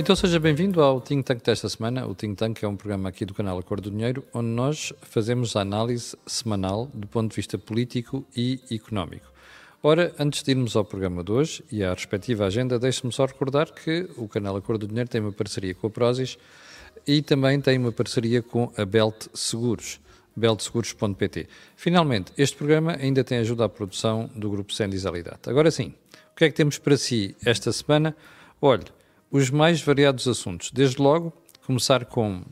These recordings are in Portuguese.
Então seja bem-vindo ao Think Tank desta semana. O Think Tank é um programa aqui do canal Acordo do Dinheiro, onde nós fazemos a análise semanal do ponto de vista político e económico. Ora, antes de irmos ao programa de hoje e à respectiva agenda, deixe-me só recordar que o canal Acordo do Dinheiro tem uma parceria com a Prozis e também tem uma parceria com a Belt Seguros, beltseguros.pt. Finalmente, este programa ainda tem ajuda à produção do grupo Sendis Alidat. Agora sim, o que é que temos para si esta semana? Olhe, os mais variados assuntos. Desde logo, começar com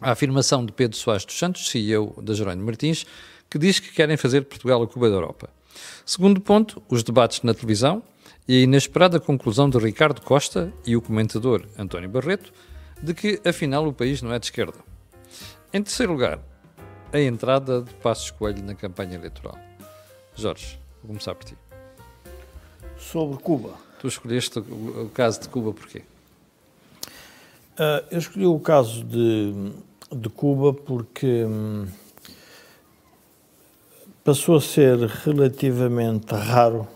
a afirmação de Pedro Soares dos Santos, CEO da Jerónimo Martins, que diz que querem fazer Portugal a Cuba da Europa. Segundo ponto, os debates na televisão e a inesperada conclusão de Ricardo Costa e o comentador António Barreto de que, afinal, o país não é de esquerda. Em terceiro lugar, a entrada de Passos Coelho na campanha eleitoral. Jorge, vou começar por ti. Sobre Cuba. Tu escolheste o, caso de Cuba porquê? Uh, eu escolhi o caso de, de Cuba porque hum, passou a ser relativamente raro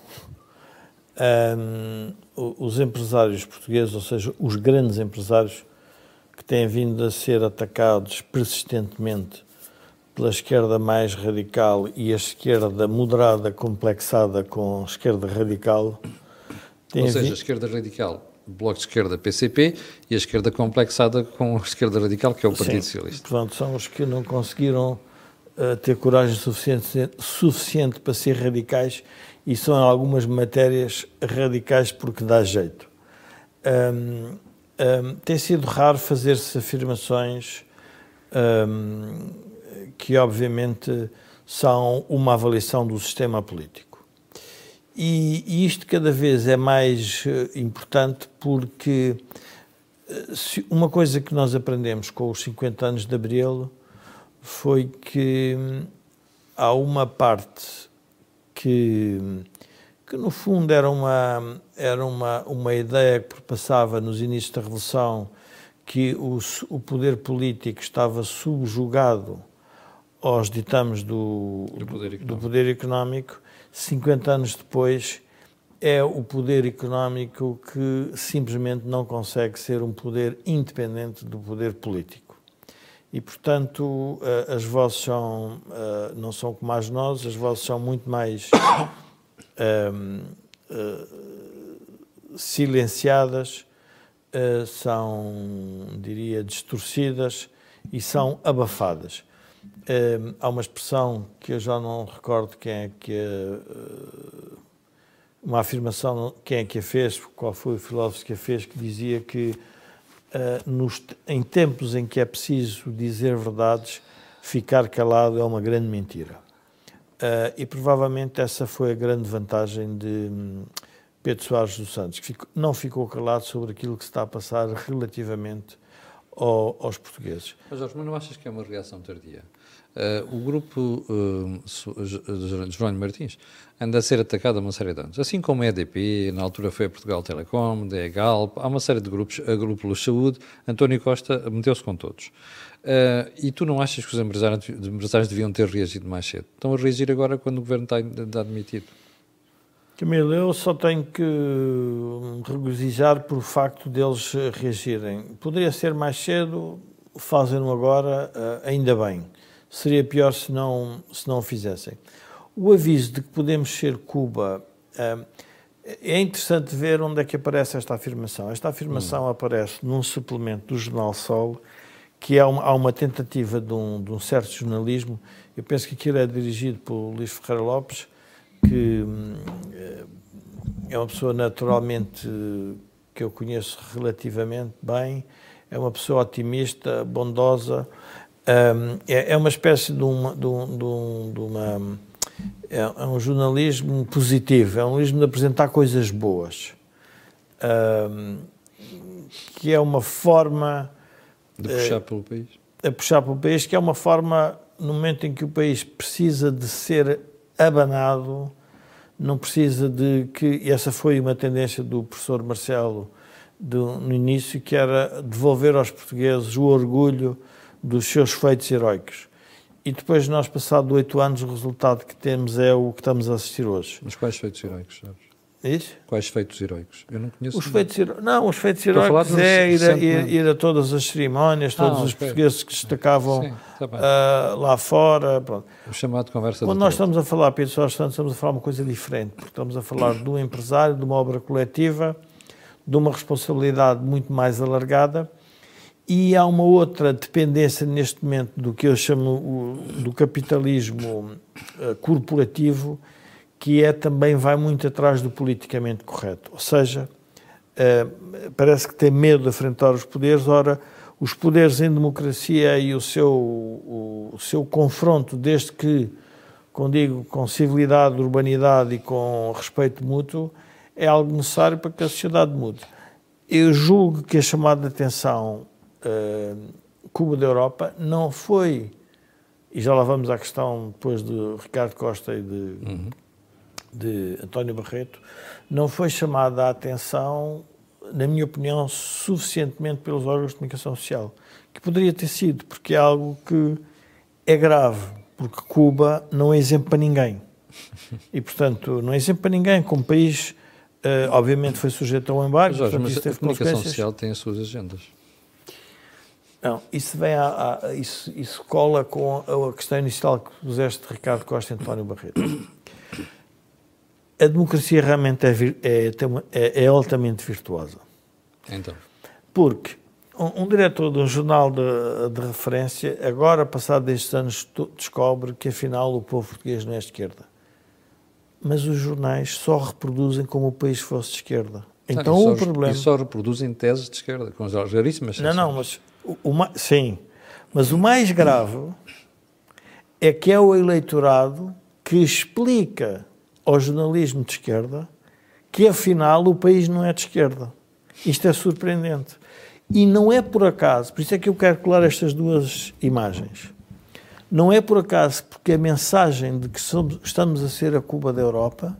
um, os empresários portugueses, ou seja, os grandes empresários que têm vindo a ser atacados persistentemente pela esquerda mais radical e a esquerda moderada complexada com a esquerda radical tem Ou seja, a esquerda radical, Bloco de Esquerda, PCP, e a esquerda complexada com a esquerda radical, que é o Partido Sim, Socialista. Portanto, são os que não conseguiram uh, ter coragem suficiente, suficiente para ser radicais e são em algumas matérias radicais porque dá jeito. Um, um, tem sido raro fazer-se afirmações um, que, obviamente, são uma avaliação do sistema político. E, e isto cada vez é mais uh, importante porque uh, uma coisa que nós aprendemos com os 50 anos de Abril foi que um, há uma parte que, que no fundo era uma, era uma, uma ideia que passava nos inícios da Revolução que o, o poder político estava subjugado aos ditames do, do, poder, do poder económico 50 anos depois, é o poder económico que simplesmente não consegue ser um poder independente do poder político. E, portanto, eh, as vozes são, eh, não são como as nós, as vozes são muito mais um, uh, silenciadas, uh, são, diria, distorcidas e são abafadas. Uh, há uma expressão que eu já não recordo quem é que uh, uma afirmação quem é que a fez, qual foi o filósofo que a fez, que dizia que uh, nos, em tempos em que é preciso dizer verdades, ficar calado é uma grande mentira. e provavelmente essa foi a grande vantagem de Pedro Soares dos Santos, que ficou, não ficou calado sobre aquilo que se está a passar relativamente ao, aos portugueses. Mas Jorge, mas não achas que é uma reação tardia? Uh, o grupo uh, de Jerónimo Martins anda a ser atacado há uma série de anos, assim como a EDP, na altura foi a Portugal Telecom, a Galp, há uma série de grupos, a Grupo Luz Saúde, António Costa meteu-se com todos. Uh, e tu não achas que os empresários, empresários deviam ter reagido mais cedo? Estão a reagir agora quando o governo está, está admitido? Camilo, eu só tenho que regozijar por o facto deles reagirem. Poderia ser mais cedo, fazem-no agora, ainda bem seria pior se não, se não o fizessem. O aviso de que podemos ser Cuba. Uh, é interessante ver onde é que aparece esta afirmação. Esta afirmação hum. aparece num suplemento do Jornal Sol, que é uma, há uma tentativa de um, de um, certo jornalismo. Eu penso que aquilo é dirigido por Luís Ferreira Lopes, que hum, é uma pessoa naturalmente que eu conheço relativamente bem, é uma pessoa otimista, bondosa, um, é, é, uma espécie de uma, de, um, de uma é, é, um jornalismo positivo, é um jornalismo de apresentar coisas boas, um, que é uma forma de puxar uh, pelo país, a puxar pelo país, que é uma forma no momento em que o país precisa de ser abanado, não precisa de que e essa foi uma tendência do professor Marcelo do, no início, que era devolver aos portugueses o orgulho dos seus feitos heroicos. E depois, nós, passado oito anos, o resultado que temos é o que estamos a assistir hoje. Mas quais feitos heroicos, sabes? Isso? Quais feitos heroicos? Eu não conheço. Os feitos heroicos. Não, os feitos heroicos é ir a, ir, ir a, todas as cerimónias, todos ah, os okay. portugueses que destacavam Sim, tá uh, lá fora. Pronto. O chamado conversa Quando nós estamos a falar, Pedro Soares Santos, estamos a falar uma coisa diferente, porque estamos a falar de um empresário, de uma obra coletiva, de uma responsabilidade muito mais alargada. E há uma outra dependência neste momento do que eu chamo o, do capitalismo uh, corporativo, que é também vai muito atrás do politicamente correto. Ou seja, uh, parece que tem medo de enfrentar os poderes. Ora, os poderes em democracia e o seu, o, o seu confronto, desde que, como digo, com civilidade, urbanidade e com respeito mútuo, é algo necessário para que a sociedade mude. Eu julgo que a chamada de atenção Cuba da Europa não foi, e já lá vamos à questão depois de Ricardo Costa e de, uhum. de António Barreto, não foi chamada a atenção, na minha opinião, suficientemente pelos órgãos de comunicação social, que poderia ter sido, porque é algo que é grave, porque Cuba não é exemplo para ninguém. E, portanto, não é exemplo para ninguém, como país, uh, obviamente foi sujeito a um embargo. Mas, Jorge, mas a comunicação social tem as suas agendas. Não, isso vem a, a, isso, isso cola com a, a questão inicial que puseste de Ricardo Costa e António Barreto. A democracia realmente é, é, é, é altamente virtuosa. Então. Porque um, um diretor de um jornal de, de, referência, agora, passado estes anos, descobre que afinal o povo português não é de esquerda. Mas os jornais só reproduzem como o país fosse de esquerda. Então ah, o problema. E só reproduzem teses de esquerda, com as raríssimas Não, não, mas o, o, sim, mas o mais grave é que é o eleitorado que explica ao jornalismo de esquerda que afinal o país não é de esquerda. Isto é surpreendente. E não é por acaso, por isso é que eu quero colar estas duas imagens. Não é por acaso porque a mensagem de que somos, estamos a ser a Cuba da Europa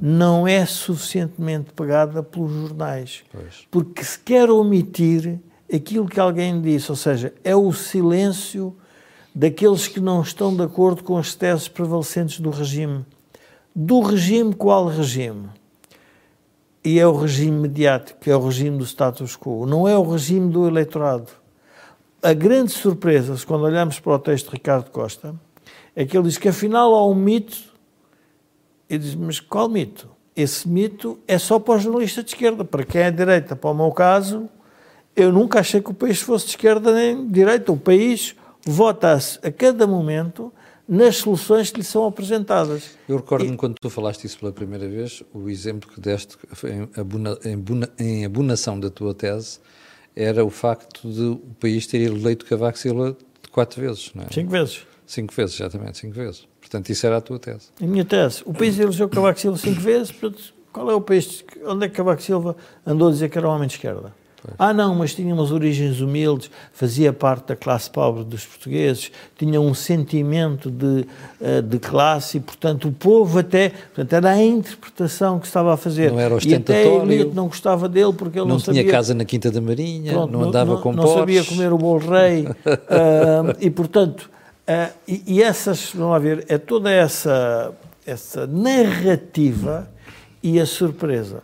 não é suficientemente pegada pelos jornais. Pois. Porque se quer omitir aquilo que alguém disse, ou seja, é o silêncio daqueles que não estão de acordo com as teses prevalecentes do regime. Do regime, qual regime? E é o regime mediático, é o regime do status quo, não é o regime do eleitorado. A grande surpresa, quando olhamos para o texto de Ricardo Costa, é que ele diz que afinal há um mito. E diz, mas qual mito? Esse mito é só para os jornalistas de esquerda. Para quem é de direita, para o meu caso, eu nunca achei que o país fosse de esquerda nem de direita. O país vota-se a cada momento nas soluções que lhe são apresentadas. Eu recordo-me e... quando tu falaste isso pela primeira vez, o exemplo que deste em, abuna, em, buna, em abunação da tua tese era o facto de o país ter eleito Cavaco Silva quatro vezes, não é? Cinco vezes. Cinco vezes, exatamente, cinco vezes. Portanto, isso era a tua tese. A minha tese. O país elegeu Cavaco Silva cinco vezes, portanto, qual é o país, onde é que Cavaco Silva andou a dizer que era um homem de esquerda? Ah, não, mas tinha umas origens humildes, fazia parte da classe pobre dos portugueses, tinha um sentimento de, eh, de classe e, portanto, o povo até. Portanto, era a interpretação que estava a fazer. Não era ostentatório. E até a elite não gostava dele porque ele não, não sabia. Não tinha casa na Quinta da Marinha, Pronto, não andava não, com Não sabia comer o bolo rei. uh, e, portanto, uh, e, e, essas. Lá ver, é toda essa, essa narrativa e a surpresa.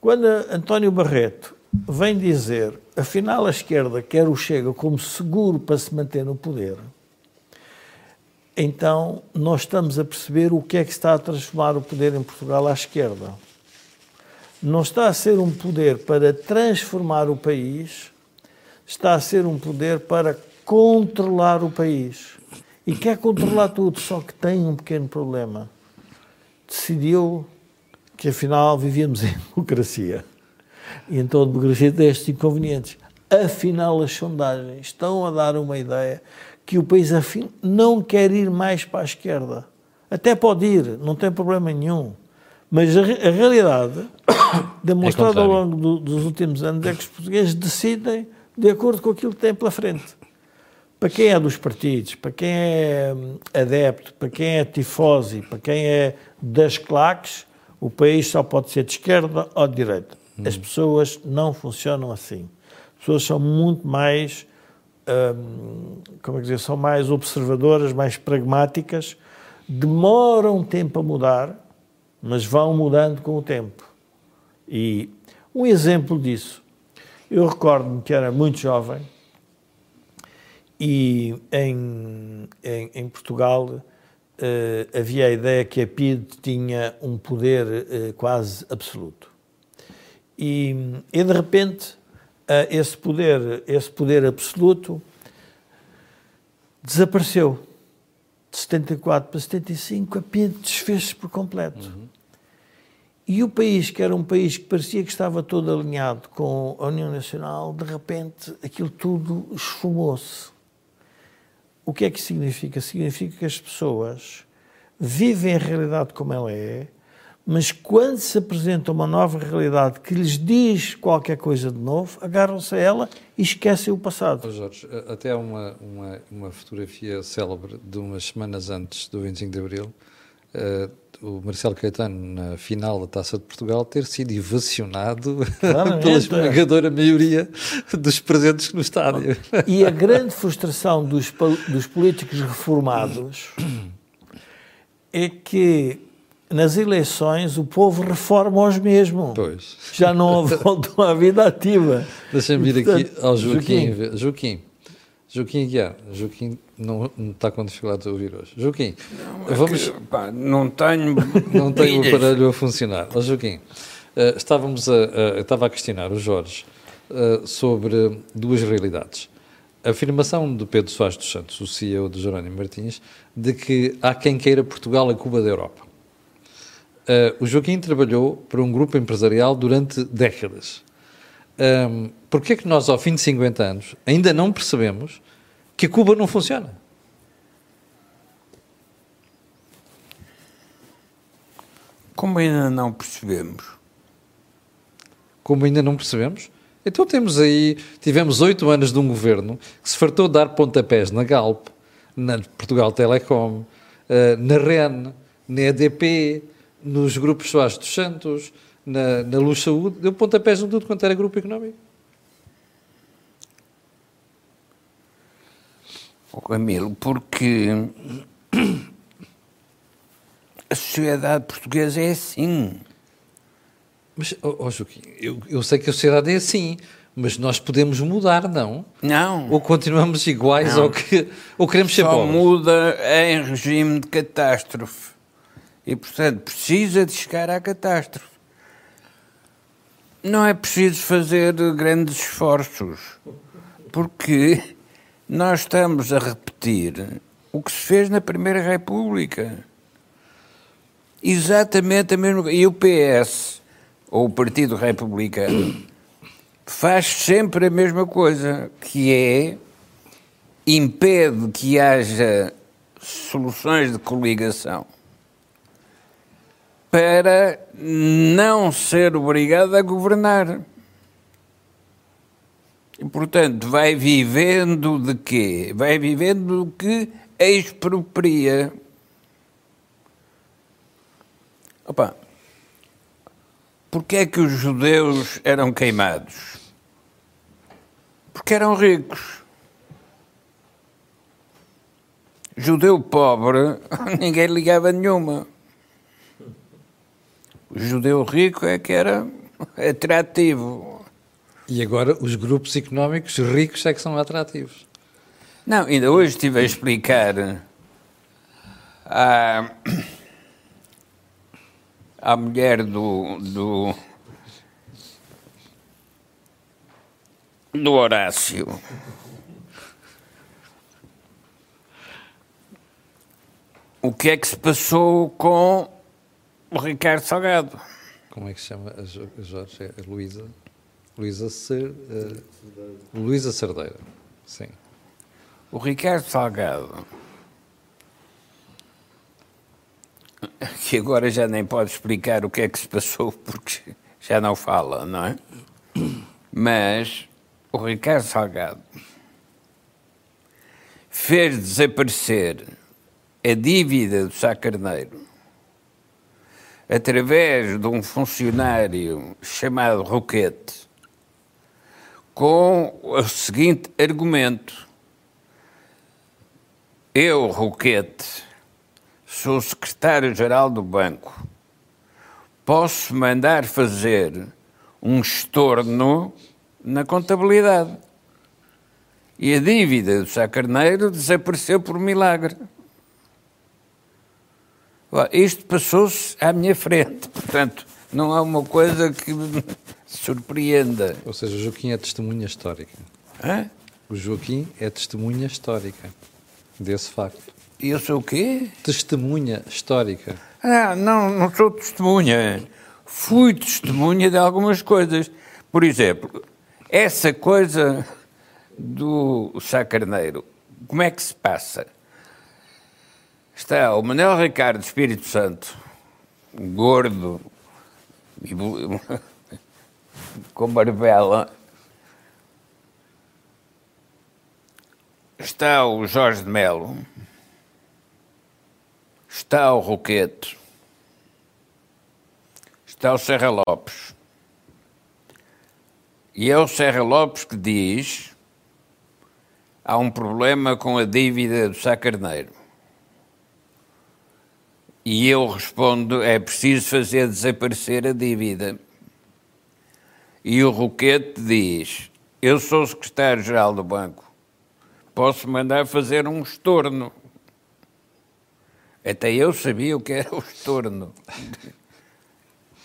Quando António Barreto vem dizer, afinal a esquerda quer o Chega como seguro para se manter no poder, então nós estamos a perceber o que é que está a transformar o poder em Portugal à esquerda. Não está a ser um poder para transformar o país, está a ser um poder para controlar o país. E quer controlar tudo, só que tem um pequeno problema. Decidiu que afinal vivíamos em democracia. E então a democracia tem estes inconvenientes. Afinal, as sondagens estão a dar uma ideia que o país afim, não quer ir mais para a esquerda. Até pode ir, não tem problema nenhum. Mas a, a realidade, demonstrada é ao longo do, dos últimos anos, é que os portugueses decidem de acordo com aquilo que têm pela frente. Para quem é dos partidos, para quem é hum, adepto, para quem é tifose, para quem é das claques, o país só pode ser de esquerda ou de direita. As pessoas não funcionam assim. As pessoas são muito mais, hum, como é que dizer, são mais observadoras, mais pragmáticas, demoram tempo a mudar, mas vão mudando com o tempo. E um exemplo disso, eu recordo-me que era muito jovem e em, em, em Portugal uh, havia a ideia que a PID tinha um poder uh, quase absoluto. E, e de repente, esse, poder, esse poder absoluto desapareceu. De 74 para 75, a PID desfez-se por completo. Uhum. E o país, que era um país que parecia que estava todo alinhado com a União Nacional, de repente aquilo tudo esfumou-se. O que é que significa? Significa que as pessoas vivem a realidade como ela é, mas quando se apresenta uma nova realidade que lhes diz qualquer coisa de novo, agarram-se a ela e esquecem o passado. Oh, Jorge, até há uma, uma, uma fotografia célebre de umas semanas antes do 25 de Abril, uh, o Marcelo Caetano, na final da Taça de Portugal, ter sido evacionado pela esmagadora maioria dos presentes no estádio. E a grande frustração dos, dos políticos reformados é que nas eleições o povo reforma os mesmos. Pois. Já não voltam à vida ativa. Deixa-me vir aqui ao Joaquim. Joaquim. Joaquim. Joaquim Guiar. Joaquim não, não está com dificuldade de ouvir hoje. Joaquim, não, vamos... Que, pá, não tenho... não tenho o aparelho a funcionar. Oh, Joaquim, uh, estávamos a, uh, estava a questionar o Jorge uh, sobre duas realidades. A afirmação de Pedro Soares dos Santos, o CEO de Jerónimo Martins, de que há quem queira Portugal a Cuba da Europa. Uh, o Joaquim trabalhou para um grupo empresarial durante décadas. Um, Porquê é que nós, ao fim de 50 anos, ainda não percebemos que Cuba não funciona? Como ainda não percebemos? Como ainda não percebemos? Então temos aí, tivemos oito anos de um governo que se fartou de dar pontapés na Galp, na Portugal Telecom, eh, na REN, na EDP, nos grupos Soares dos Santos, na, na Luz Saúde, deu pontapés em tudo quanto era grupo económico. Oh, Camilo, porque a sociedade portuguesa é assim. Mas, oh, oh Joaquim, eu, eu sei que a sociedade é assim, mas nós podemos mudar, não? Não. Ou continuamos iguais não. ou, que, ou queremos ser Só pobres? muda em regime de catástrofe. E, portanto, precisa de chegar à catástrofe. Não é preciso fazer grandes esforços, porque nós estamos a repetir o que se fez na Primeira República. Exatamente a mesma coisa. E o PS, ou o Partido Republicano, faz sempre a mesma coisa, que é impede que haja soluções de coligação para não ser obrigado a governar. E, portanto, vai vivendo de quê? Vai vivendo do que expropria. Opa, porquê é que os judeus eram queimados? Porque eram ricos. Judeu pobre, ninguém ligava nenhuma. O judeu rico é que era atrativo. E agora os grupos económicos ricos é que são atrativos. Não, ainda hoje estive a explicar à, à mulher do, do, do Horácio o que é que se passou com o Ricardo Salgado. Como é que se chama a Jorge? A Luísa? Luísa Cer, uh, Luísa Cerdeira, sim. O Ricardo Salgado, que agora já nem pode explicar o que é que se passou porque já não fala, não é? Mas o Ricardo Salgado fez desaparecer a dívida do Sá Carneiro através de um funcionário chamado Roquete com o seguinte argumento. Eu, Roquete, sou secretário-geral do banco. posso mandar fazer um estorno na contabilidade. E a dívida do Sá Carneiro desapareceu por milagre. Isto passou-se à minha frente, portanto, não há uma coisa que me surpreenda. Ou seja, o Joaquim é testemunha histórica. Hã? O Joaquim é testemunha histórica desse facto. E eu sou o quê? Testemunha histórica. Ah, não, não sou testemunha. Fui testemunha de algumas coisas. Por exemplo, essa coisa do Sá Carneiro, como é que se passa? Está o Manuel Ricardo Espírito Santo, gordo, com barbela. Está o Jorge de Melo. Está o Roquete. Está o Serra Lopes. E é o Serra Lopes que diz: há um problema com a dívida do Sá Carneiro. E eu respondo: é preciso fazer desaparecer a dívida. E o Roquete diz: eu sou secretário-geral do banco, posso mandar fazer um estorno. Até eu sabia o que era o estorno.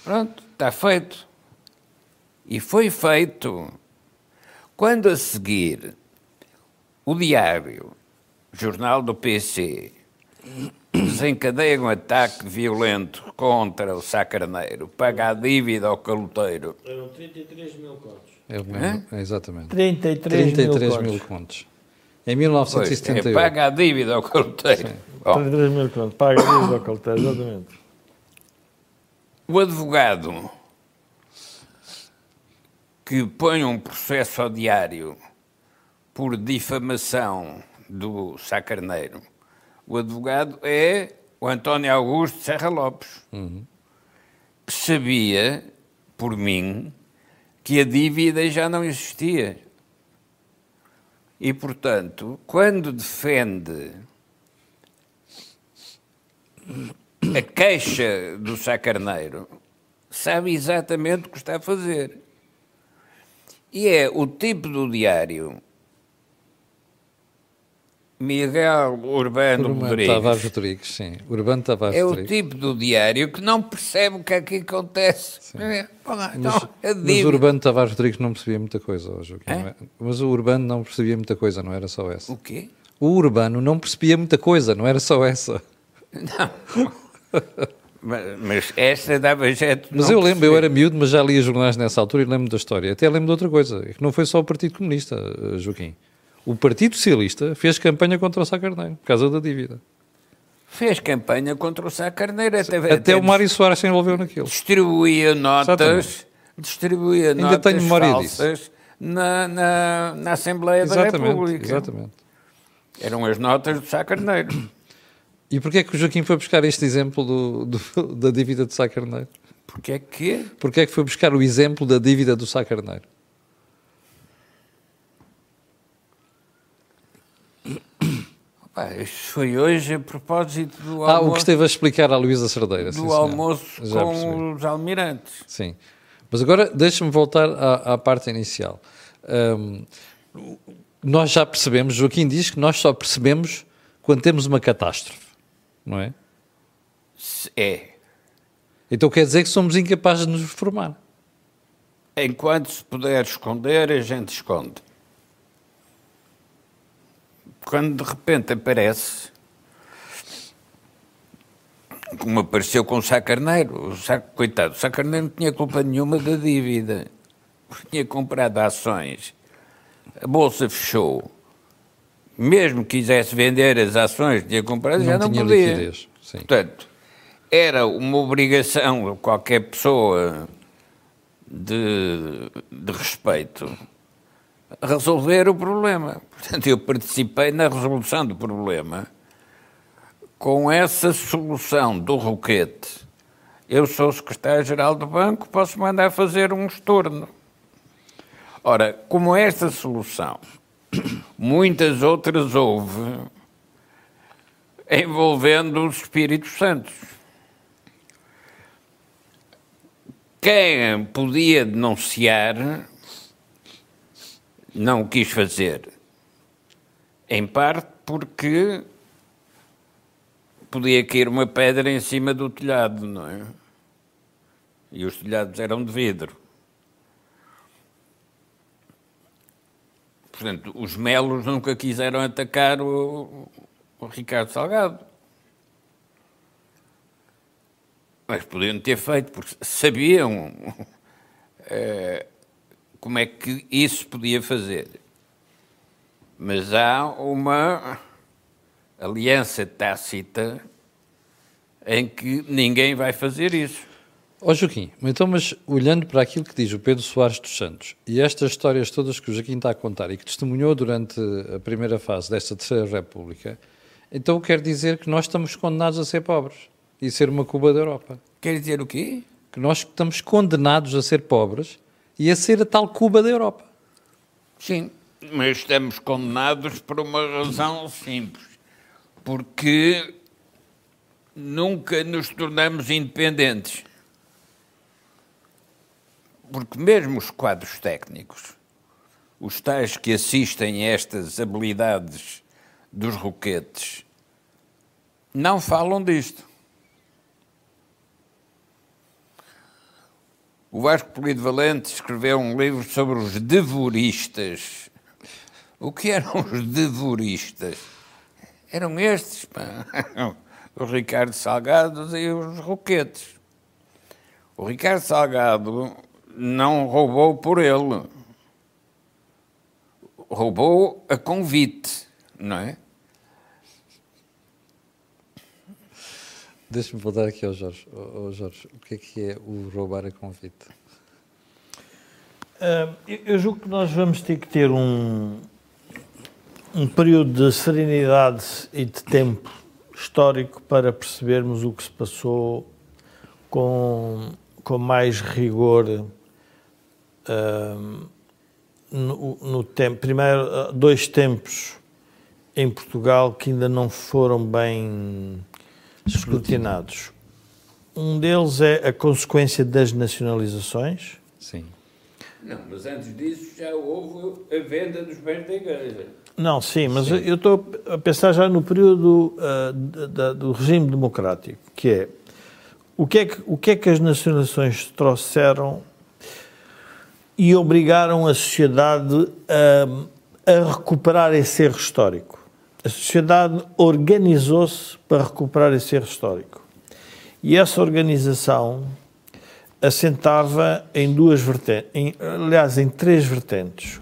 Pronto, está feito. E foi feito. Quando a seguir o Diário, jornal do PC, desencadeia um ataque violento contra o Sacarneiro, paga a dívida ao caloteiro. Eram 33 mil contos. É? Exatamente. 33, 33 mil, mil contos. contos. Em Pois, 1978. é, paga a dívida ao caloteiro. Bom, 33 mil contos. Paga a dívida ao calteiro, exatamente. o advogado que põe um processo ao diário por difamação do Sacarneiro, o advogado é o António Augusto Serra Lopes, que sabia, por mim, que a dívida já não existia. E, portanto, quando defende a queixa do Sacarneiro, sabe exatamente o que está a fazer. E é o tipo do diário Miguel Urbano Urbano Rodrigues. Tavares Rodrigues, sim. Urbano Tavares É o Rodrigues. tipo do diário que não percebe o que aqui acontece. É, lá, então, Mas, mas o Urbano Tavares Rodrigues não percebia muita coisa, Hã? não é? Mas o Urbano não percebia muita coisa, não era só essa. O quê? O Urbano não percebia muita coisa, não era só essa. Mas, mas esta dava jeito. Mas não eu lembro, eu era miúdo, mas já lia jornais nessa altura e lembro da história. Até lembro de outra coisa, é que não foi só o Partido Comunista, eh, Joaquim. O Partido Socialista fez campanha contra o Sá Carneiro, por causa da dívida. Fez campanha contra o Sá Carneiro. Até, Até o Mário Soares se envolveu naquilo. distribuía notas, Exatamente. distribuía Ainda notas tenho memória falsas na, na, na Assembleia da Exatamente, República. exatamente. Eram as notas do Sá Carneiro. E porquê é que o Joaquim foi buscar este exemplo do, do- da dívida do Sá Carneiro? Porque é que Porquê é que foi buscar o exemplo da dívida do Sá Carneiro? Pá, isto foi hoje a propósito do Ah, o que almoço, esteve a explicar à Luísa Cerdeira. sim, do senhor. almoço Já percebi. com os almirantes. Sim. Mas agora deixa-me voltar à, à parte inicial. Hum, nós já percebemos, Joaquim diz que nós só percebemos quando temos uma catástrofe, não é? É. Então quer dizer que somos incapazes de nos reformar. Enquanto se puder esconder, a gente esconde. Quando de repente aparece, como apareceu com o Sá Carneiro, o Sá, coitado, o Sá Carneiro não tinha culpa nenhuma da dívida, tinha comprado ações, a bolsa fechou, mesmo que quisesse vender as ações que tinha comprado, já não tinha podia. liquidez. Sim. Portanto, era uma obrigação qualquer pessoa de, de respeito resolver o problema. Portanto, eu participei na resolução do problema com essa solução do Roquete. Eu sou secretário-geral do banco, posso mandar fazer um estorno. Ora, como esta solução, muitas outras houve envolvendo os Espíritos Santos. quem podia denunciar não o quis fazer. Em parte porque podia cair uma pedra em cima do telhado, não é? E os telhados eram de vidro. Portanto, os melos nunca quiseram atacar o, o Ricardo Salgado. Mas podiam ter feito, porque sabiam é, como é que isso podia fazer. Mas há uma aliança tácita em que ninguém vai fazer isso. Ó oh, Joaquim, então, mas olhando para aquilo que diz o Pedro Soares dos Santos e estas histórias todas que o Joaquim está a contar e que testemunhou durante a primeira fase desta Terceira República, então quer dizer que nós estamos condenados a ser pobres e ser uma Cuba da Europa. Quer dizer o quê? Que nós estamos condenados a ser pobres e a ser a tal Cuba da Europa. Sim, mas estamos condenados por uma razão simples. Porque nunca nos tornamos independentes porque mesmo os quadros técnicos, os tais que assistem a estas habilidades dos roquetes, não falam disto. O Vasco Polido Valente escreveu um livro sobre os devoristas. O que eram os devoristas? Eram estes, pá. o Ricardo Salgado e os Roquetes. O Ricardo Salgado não roubou por ele. Roubou a convite, não é? Deixa-me voltar aqui ao Jorge. Ao Jorge. O que é que é o roubar a convite? Uh, eu julgo que nós vamos ter que ter um, um período de serenidade e de tempo histórico para percebermos o que se passou com, com mais rigor no, no tempo, primeiro, ah, dois tempos em Portugal que ainda não foram bem escrutinados. Um deles é a consequência das nacionalizações. Sim. Não, mas antes disso já houve a venda dos bens da igreja. Não, sim, mas sim. eu estou a pensar já no período uh, de, do regime democrático, que é o que é que, o que, é que as nacionalizações trouxeram e obrigaram a sociedade a, a recuperar esse erro histórico. A sociedade organizou-se para recuperar esse erro histórico. E essa organização assentava em duas vertentes, em, aliás, em três vertentes.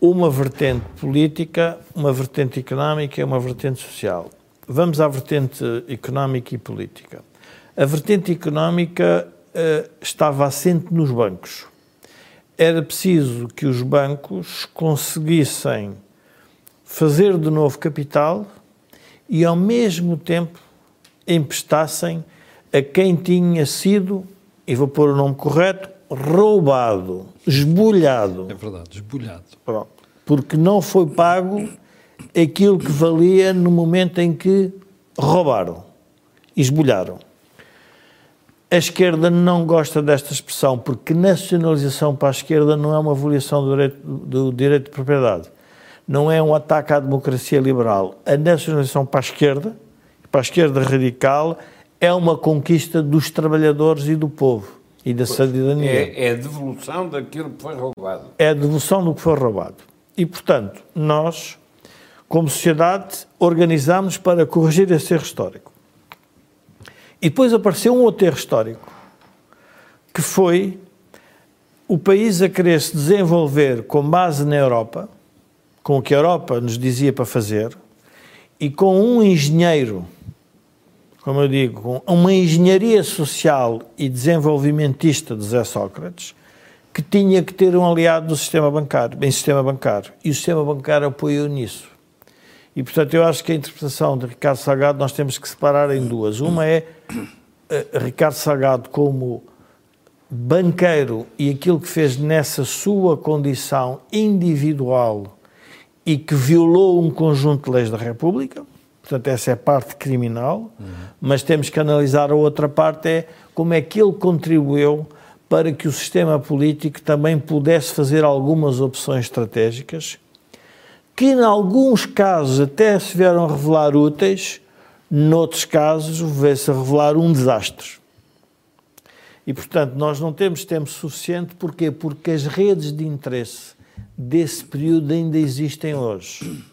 Uma vertente política, uma vertente económica e uma vertente social. Vamos à vertente económica e política. A vertente económica uh, estava assente nos bancos era preciso que os bancos conseguissem fazer de novo capital e, ao mesmo tempo, emprestassem a quem tinha sido, e vou pôr o nome correto, roubado, esbulhado. É verdade, esbulhado. Pronto. Porque não foi pago aquilo que valia no momento em que roubaram, esbulharam. A esquerda não gosta desta expressão, porque nacionalização para a esquerda não é uma avaliação do direito, do direito de propriedade. Não é um ataque à democracia liberal. A nacionalização para a esquerda, para a esquerda radical, é uma conquista dos trabalhadores e do povo e da cidadania. É, é a devolução daquilo que foi roubado. É a devolução do que foi roubado. E, portanto, nós, como sociedade, organizamos para corrigir esse erro histórico. E depois apareceu um outro erro histórico, que foi o país a querer se desenvolver com base na Europa, com o que a Europa nos dizia para fazer, e com um engenheiro, como eu digo, uma engenharia social e desenvolvimentista de Zé Sócrates, que tinha que ter um aliado do sistema bancário, bem sistema bancário. E o sistema bancário apoiou nisso. E, portanto, eu acho que a interpretação de Ricardo Salgado nós temos que separar em duas. Uma é uh, Ricardo Salgado como banqueiro e aquilo que fez nessa sua condição individual e que violou um conjunto de leis da República. Portanto, essa é a parte criminal. Uhum. Mas temos que analisar a outra parte, é como é que ele contribuiu para que o sistema político também pudesse fazer algumas opções estratégicas, que em alguns casos até se vieram revelar úteis, noutros casos veio-se a revelar um desastre. E, portanto, nós não temos tempo suficiente, porquê? Porque as redes de interesse desse período ainda existem hoje.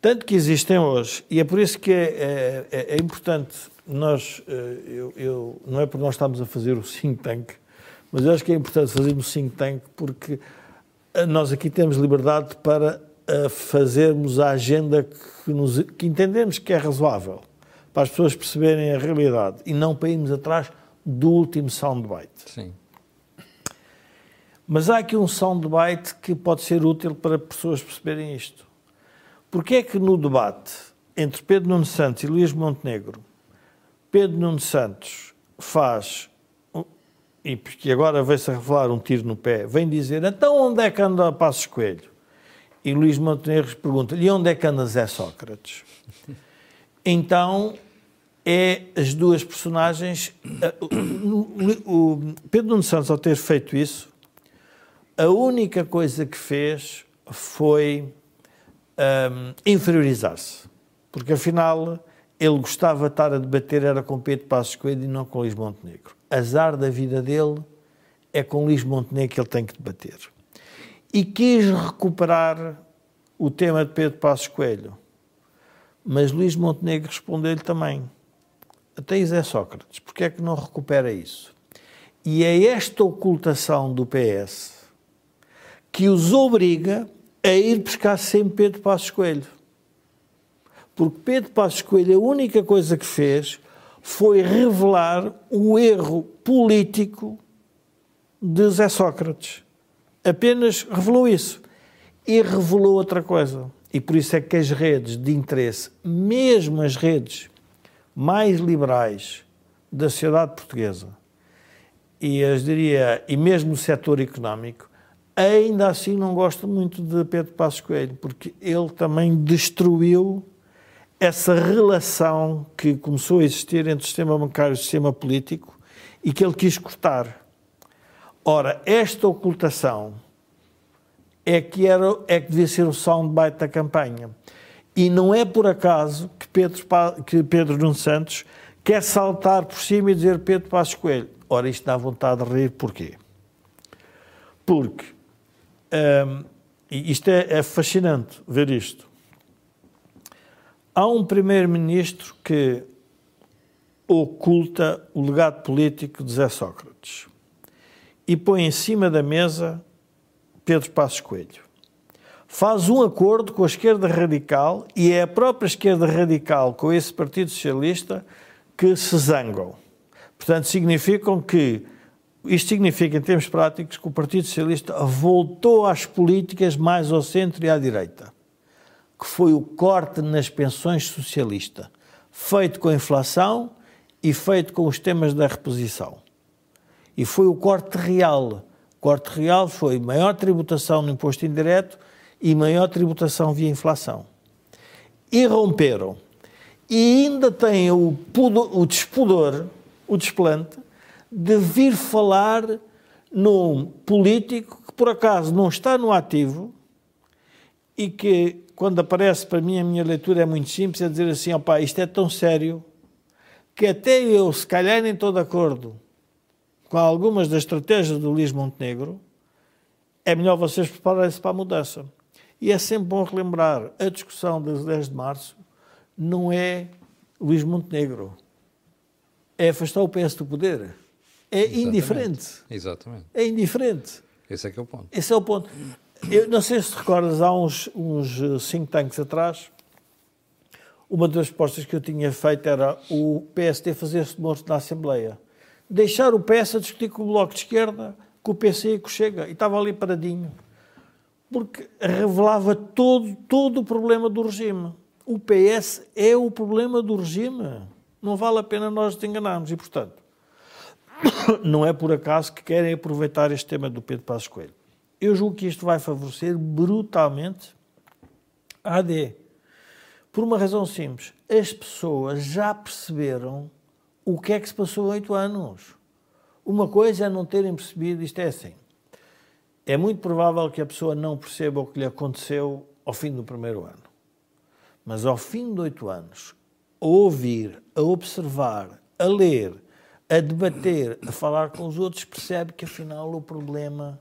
Tanto que existem hoje, e é por isso que é, é, é importante nós, eh, eu, eu, não é porque nós estamos a fazer o think tank, mas eu acho que é importante fazermos o think tank porque eh, nós aqui temos liberdade para eh, fazermos a agenda que, nos, que entendemos que é razoável, para as pessoas perceberem a realidade e não para irmos atrás do último soundbite. Sim. Mas há aqui um soundbite que pode ser útil para pessoas perceberem isto. Porque é que no debate entre Pedro Nuno Santos e Luís Montenegro, Pedro Nuno Santos faz, e porque agora veio-se a revelar um tiro no pé, vem dizer, então onde é que anda Passos Coelho? E Luís Montenegro pergunta, e onde é que anda Zé Sócrates? Então, é as duas personagens. O Pedro Nuno Santos, ao ter feito isso, a única coisa que fez foi um, inferiorizar-se. Porque afinal ele gostava de estar a debater era com Pedro Passos Coelho e não com Luís Montenegro. Azar da vida dele é com Luís Montenegro que ele tem que debater. E quis recuperar o tema de Pedro Passos Coelho. Mas Luís Montenegro respondeu-lhe também. Até Isé Sócrates, porque é que não recupera isso? E é esta ocultação do PS que os obriga a ir buscar sempre Pedro Passos Coelho. Porque Pedro Passos Coelho, a única coisa que fez foi revelar o erro político de Zé Sócrates. Apenas revelou isso. E revelou outra coisa. E por isso é que as redes de interesse, mesmo as redes mais liberais da sociedade portuguesa, e as diria, e mesmo o setor económico, ainda assim não gosto muito de Pedro Passos Coelho, porque ele também destruiu essa relação que começou a existir entre o sistema bancário e o sistema político e que ele quis cortar. Ora, esta ocultação é que, era, é que devia ser o soundbite da campanha. E não é por acaso que Pedro, que Pedro Nuno Santos quer saltar por cima e dizer Pedro Passos Coelho. Ora, isto dá vontade de rir, porquê? Porque isto é, é fascinante ver isto. Há um primeiro-ministro que oculta o legado político de Zé Sócrates e põe em cima da mesa Pedro Passos Coelho. Faz um acordo com a esquerda radical e é a própria esquerda radical com esse Partido Socialista que se zangam. Portanto, significam que isto significa, em termos práticos, que o Partido Socialista voltou às políticas mais ao centro e à direita, que foi o corte nas pensões socialista, feito com a inflação e feito com os temas da reposição. E foi o corte real. O corte real foi maior tributação no imposto indireto e maior tributação via inflação. E romperam. E ainda têm o, pudor, o despudor, o desplante, de vir falar num político que por acaso não está no ativo e que, quando aparece para mim, a minha leitura é muito simples, é dizer assim, opá, isto é tão sério que até eu, se calhar nem estou de acordo com algumas das estratégias do Luís Montenegro, é melhor vocês prepararem-se para a mudança. E é sempre bom relembrar, a discussão das 10 de março não é Luís Montenegro, é afastar o PS do poder é Exatamente. indiferente. Exatamente. É indiferente. Esse é que é o ponto. Esse é o ponto. Eu não sei se te recordas, há uns, uns think tanks atrás, uma das propostas que eu tinha feito era o PSD fazer-se morto na Assembleia. Deixar o PS a discutir com o Bloco de Esquerda, com o PC e com o Chega. E estava ali paradinho. Porque revelava todo, todo o problema do regime. O PS é o problema do regime. Não vale a pena nós nos enganarmos. E, portanto, não é por acaso que querem aproveitar este tema do Pedro Passos Coelho. Eu julgo que isto vai favorecer brutalmente a AD. Por uma razão simples. As pessoas já perceberam o que é que se passou oito anos. Uma coisa é não terem percebido, isto é assim. É muito provável que a pessoa não perceba o que lhe aconteceu ao fim do primeiro ano. Mas ao fim de oito anos, a ouvir, a observar, a ler, a debater, a falar com os outros, percebe que afinal o problema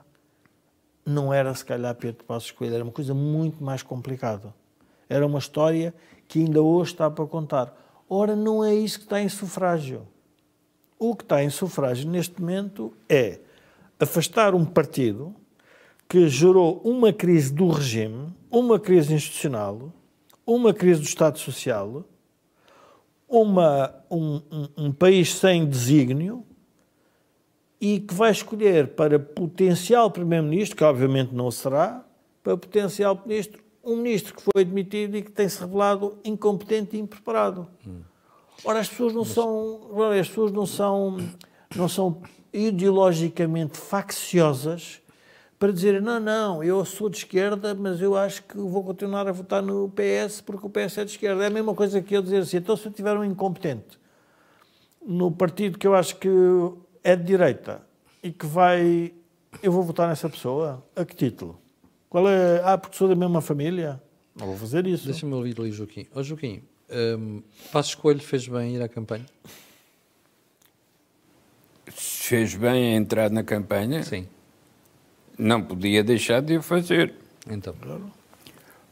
não era se calhar Pedro Passos Coelho, era uma coisa muito mais complicada. Era uma história que ainda hoje está para contar. Ora, não é isso que está em sufrágio. O que está em sufrágio neste momento é afastar um partido que gerou uma crise do regime, uma crise institucional, uma crise do Estado Social, uma, um, um, um país sem desígnio e que vai escolher para potencial Primeiro-Ministro, que obviamente não será, para potencial Ministro, um ministro que foi admitido e que tem-se revelado incompetente e impreparado. Hum. Ora, as pessoas não são, as pessoas não são, não são ideologicamente facciosas para dizer não, não, eu sou de esquerda, mas eu acho que vou continuar a votar no PS porque o PS é de esquerda. É a mesma coisa que eu dizer assim, então se eu tiver um incompetente no partido que eu acho que é de direita e que vai, eu vou votar nessa pessoa, a que título? Qual é? Ah, porque sou da mesma família? Não vou fazer isso. Deixa-me ouvir ali, Joaquim. Ó oh, Joaquim, um, Passo Escolho fez bem ir à campanha? Fez bem entrar na campanha? Sim. Não podia deixar de o fazer. Então.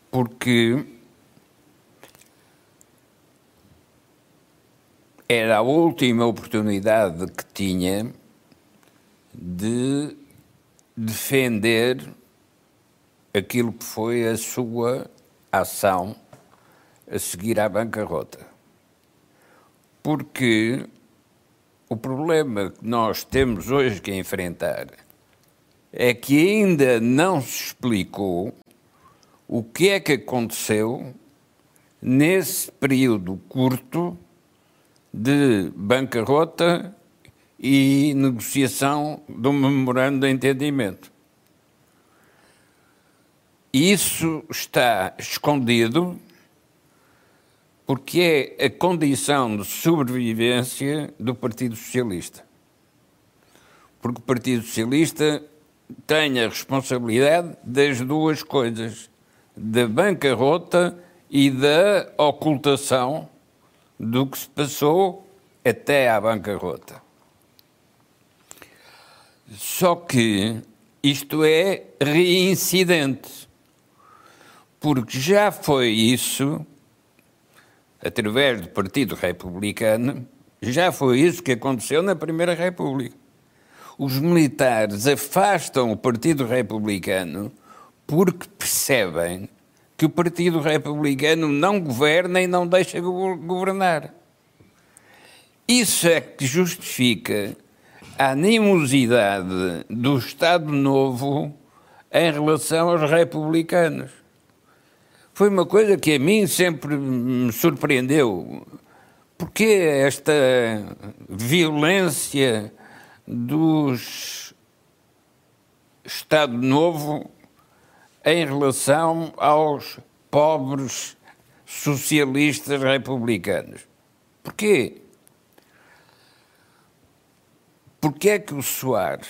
Porque era a última oportunidade que tinha de defender aquilo que foi a sua ação a seguir à bancarrota. Porque o problema que nós temos hoje que enfrentar é que ainda não se explicou o que é que aconteceu nesse período curto de bancarrota e negociação do memorando de entendimento. Isso está escondido porque é a condição de sobrevivência do Partido Socialista. Porque o Partido Socialista tem a responsabilidade das duas coisas, da bancarrota e da ocultação do que se passou até à bancarrota. Só que isto é reincidente, porque já foi isso, através do Partido Republicano, já foi isso que aconteceu na Primeira República. Os militares afastam o Partido Republicano porque percebem que o Partido Republicano não governa e não deixa governar. Isso é que justifica a animosidade do Estado Novo em relação aos republicanos. Foi uma coisa que a mim sempre me surpreendeu. Porque esta violência dos Estado Novo em relação aos pobres socialistas republicanos. Porquê? Porquê é que o Soares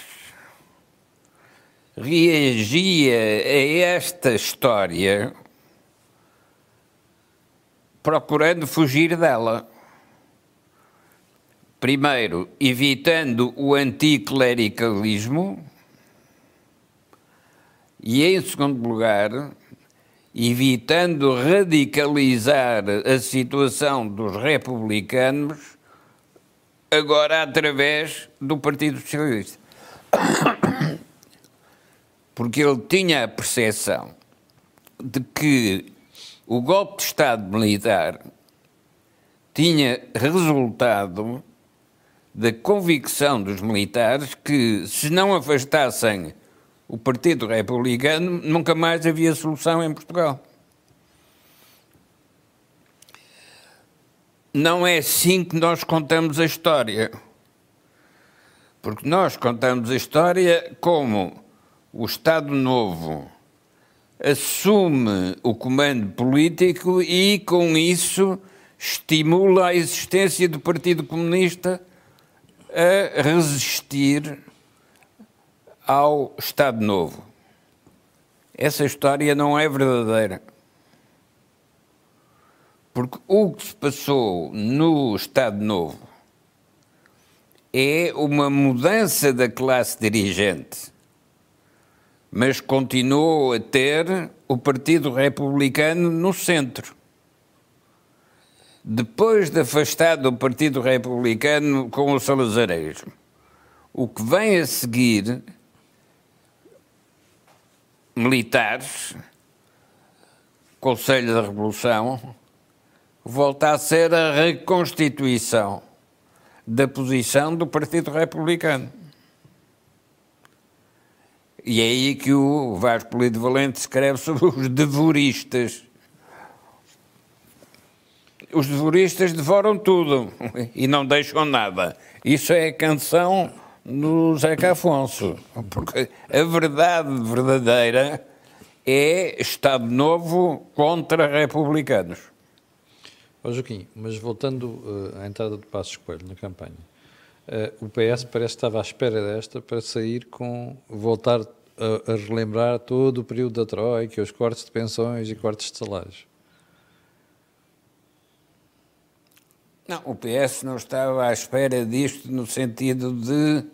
reagia a esta história procurando fugir dela? Primeiro, evitando o anticlericalismo, e, em segundo lugar, evitando radicalizar a situação dos republicanos, agora através do Partido Socialista. Porque ele tinha a percepção de que o golpe de Estado militar tinha resultado da convicção dos militares que, se não afastassem o Partido Republicano, nunca mais havia solução em Portugal. Não é assim que nós contamos a história. Porque nós contamos a história como o Estado Novo assume o comando político e, com isso, estimula a existência do Partido Comunista a resistir ao Estado Novo. Essa história não é verdadeira. Porque o que se passou no Estado Novo é uma mudança da classe dirigente, mas continuou a ter o Partido Republicano no centro. Depois de afastado do Partido Republicano com o salazarismo, o que vem a seguir, militares, Conselho da Revolução, volta a ser a reconstituição da posição do Partido Republicano. E é aí que o Vasco Polido Valente escreve sobre os devoristas. Os devoristas devoram tudo e não deixam nada. Isso é a canção do Zeca Afonso. Porque a verdade verdadeira é Estado Novo contra republicanos. Joaquim, mas voltando uh, à entrada do Passos Coelho na campanha, uh, o PS parece que estava à espera desta para sair com, voltar a, a, relembrar todo o período da Troika, os cortes de pensões e cortes de salários. Não, o PS não estava à espera disto no sentido de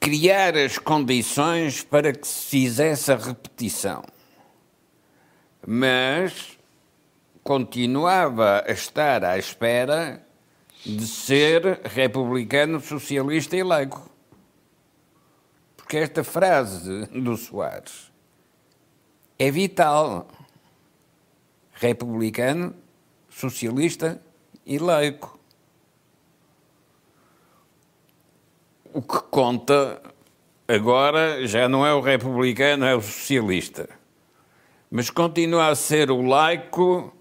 criar as condições para que se fizesse a repetição. Mas continuava a estar à espera de ser republicano, socialista e laico. Porque esta frase do Soares é vital. Republicano, socialista e laico. o que conta agora já não é o republicano, é o socialista. Mas continua a ser o laico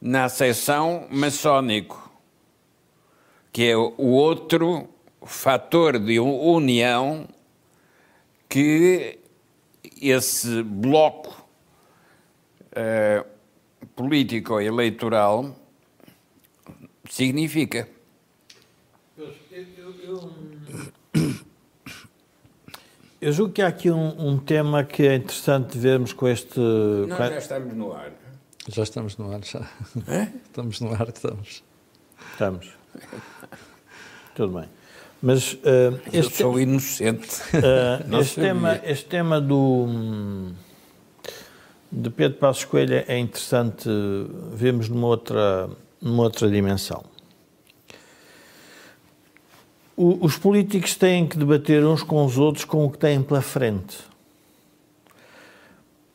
na acessão maçónico, que é o outro fator de união que esse bloco uh, político eleitoral significa. Eu, eu, eu eu julgo que há aqui um, um, tema que é interessante vermos com este. Nós já estamos no ar. Já estamos no ar, já. É? Estamos no ar, estamos. Estamos. Tudo bem. Mas uh, este Eu sou inocente. Uh, este, tema, este tema do de Pedro Passos Coelho é interessante vemos numa outra, numa outra dimensão os políticos têm que debater uns com os outros com o que têm pela frente.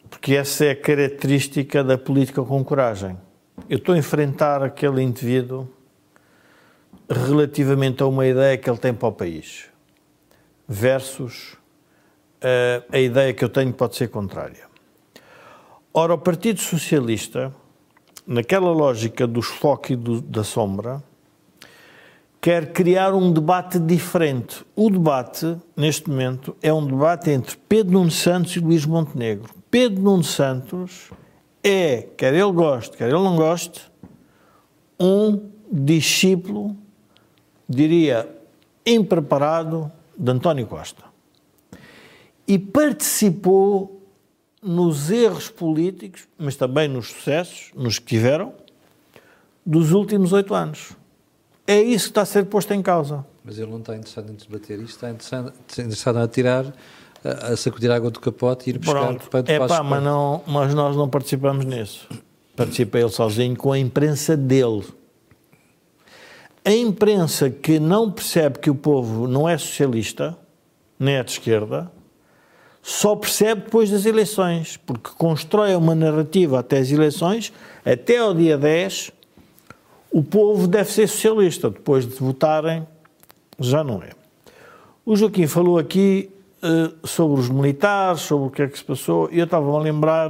Porque essa é a característica da política com coragem. Eu estou a enfrentar aquele indivíduo relativamente a uma ideia que ele tem para o país, versus uh, a ideia que eu tenho pode ser contrária. Ora, o Partido Socialista, naquela lógica dos focos e do, da sombra, quer criar um debate diferente. O debate, neste momento, é um debate entre Pedro Nuno Santos e Luís Montenegro. Pedro Nuno Santos é, quer ele goste, quer ele não goste, um discípulo, diria, impreparado de António Costa. E participou nos erros políticos, mas também nos sucessos, nos que tiveram, dos últimos oito anos. É isso que está a ser posto em causa. Mas ele não está interessado em debater isto, está interessado, interessado a tirar, a, sacudir a água do capote e ir buscar Pronto. para é pá, mas, não, mas nós não participamos nisso. Participa ele sozinho com a imprensa dele. A imprensa que não percebe que o povo não é socialista, nem é de esquerda, só percebe depois das eleições, porque constrói uma narrativa até as eleições, até ao dia 10, o povo deve ser socialista, depois de votarem, já não é. O Joaquim falou aqui uh, sobre os militares, sobre o que é que se passou, e eu estava a lembrar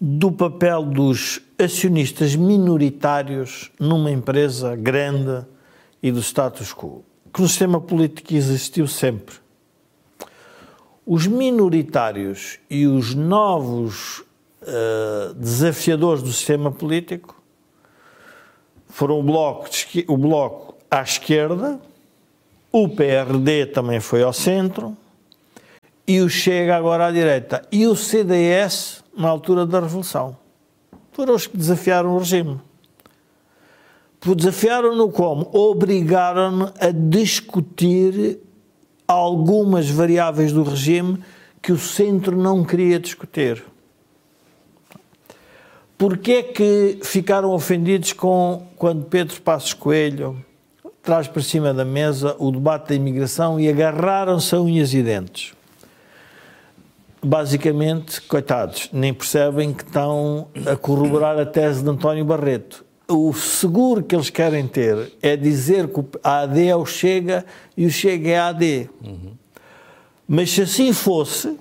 do papel dos acionistas minoritários numa empresa grande e do status quo, que no sistema político existiu sempre. Os minoritários e os novos uh, desafiadores do sistema político foram o bloco, de, o bloco à esquerda, o PRD também foi ao centro e o Chega agora à direita e o CDS na altura da Revolução. Foram os que desafiaram o regime. Desafiaram-no como? Obrigaram-no a discutir algumas variáveis do regime que o centro não queria discutir. Porquê é que ficaram ofendidos com quando Pedro Passos Coelho traz para cima da mesa o debate da imigração e agarraram-se a unhas e dentes? Basicamente, coitados, nem percebem que estão a corroborar a tese de António Barreto o seguro que eles querem ter é dizer que a AD é o Chega e o Chega é a AD. Uhum. Mas se assim fosse,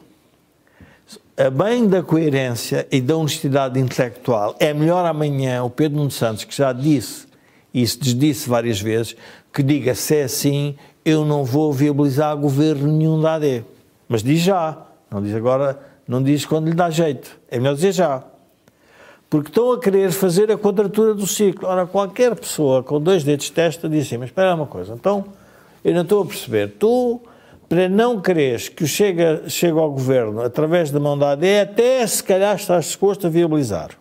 a bem da coerência e da honestidade intelectual, é melhor amanhã o Pedro Nuno Santos, que já disse, e se desdisse várias vezes, que diga se é assim, eu não vou viabilizar governo nenhum da AD. Mas diz já, não diz agora, não diz quando lhe dá jeito. É melhor dizer já porque estão a querer fazer a quadratura do ciclo. Ora, qualquer pessoa com dois dedos de testa diz assim, mas espera uma coisa, então, eu não estou a perceber, tu, para não quereres que o chega, chegue ao governo através da mão da AD, até se calhar estás disposto a viabilizar.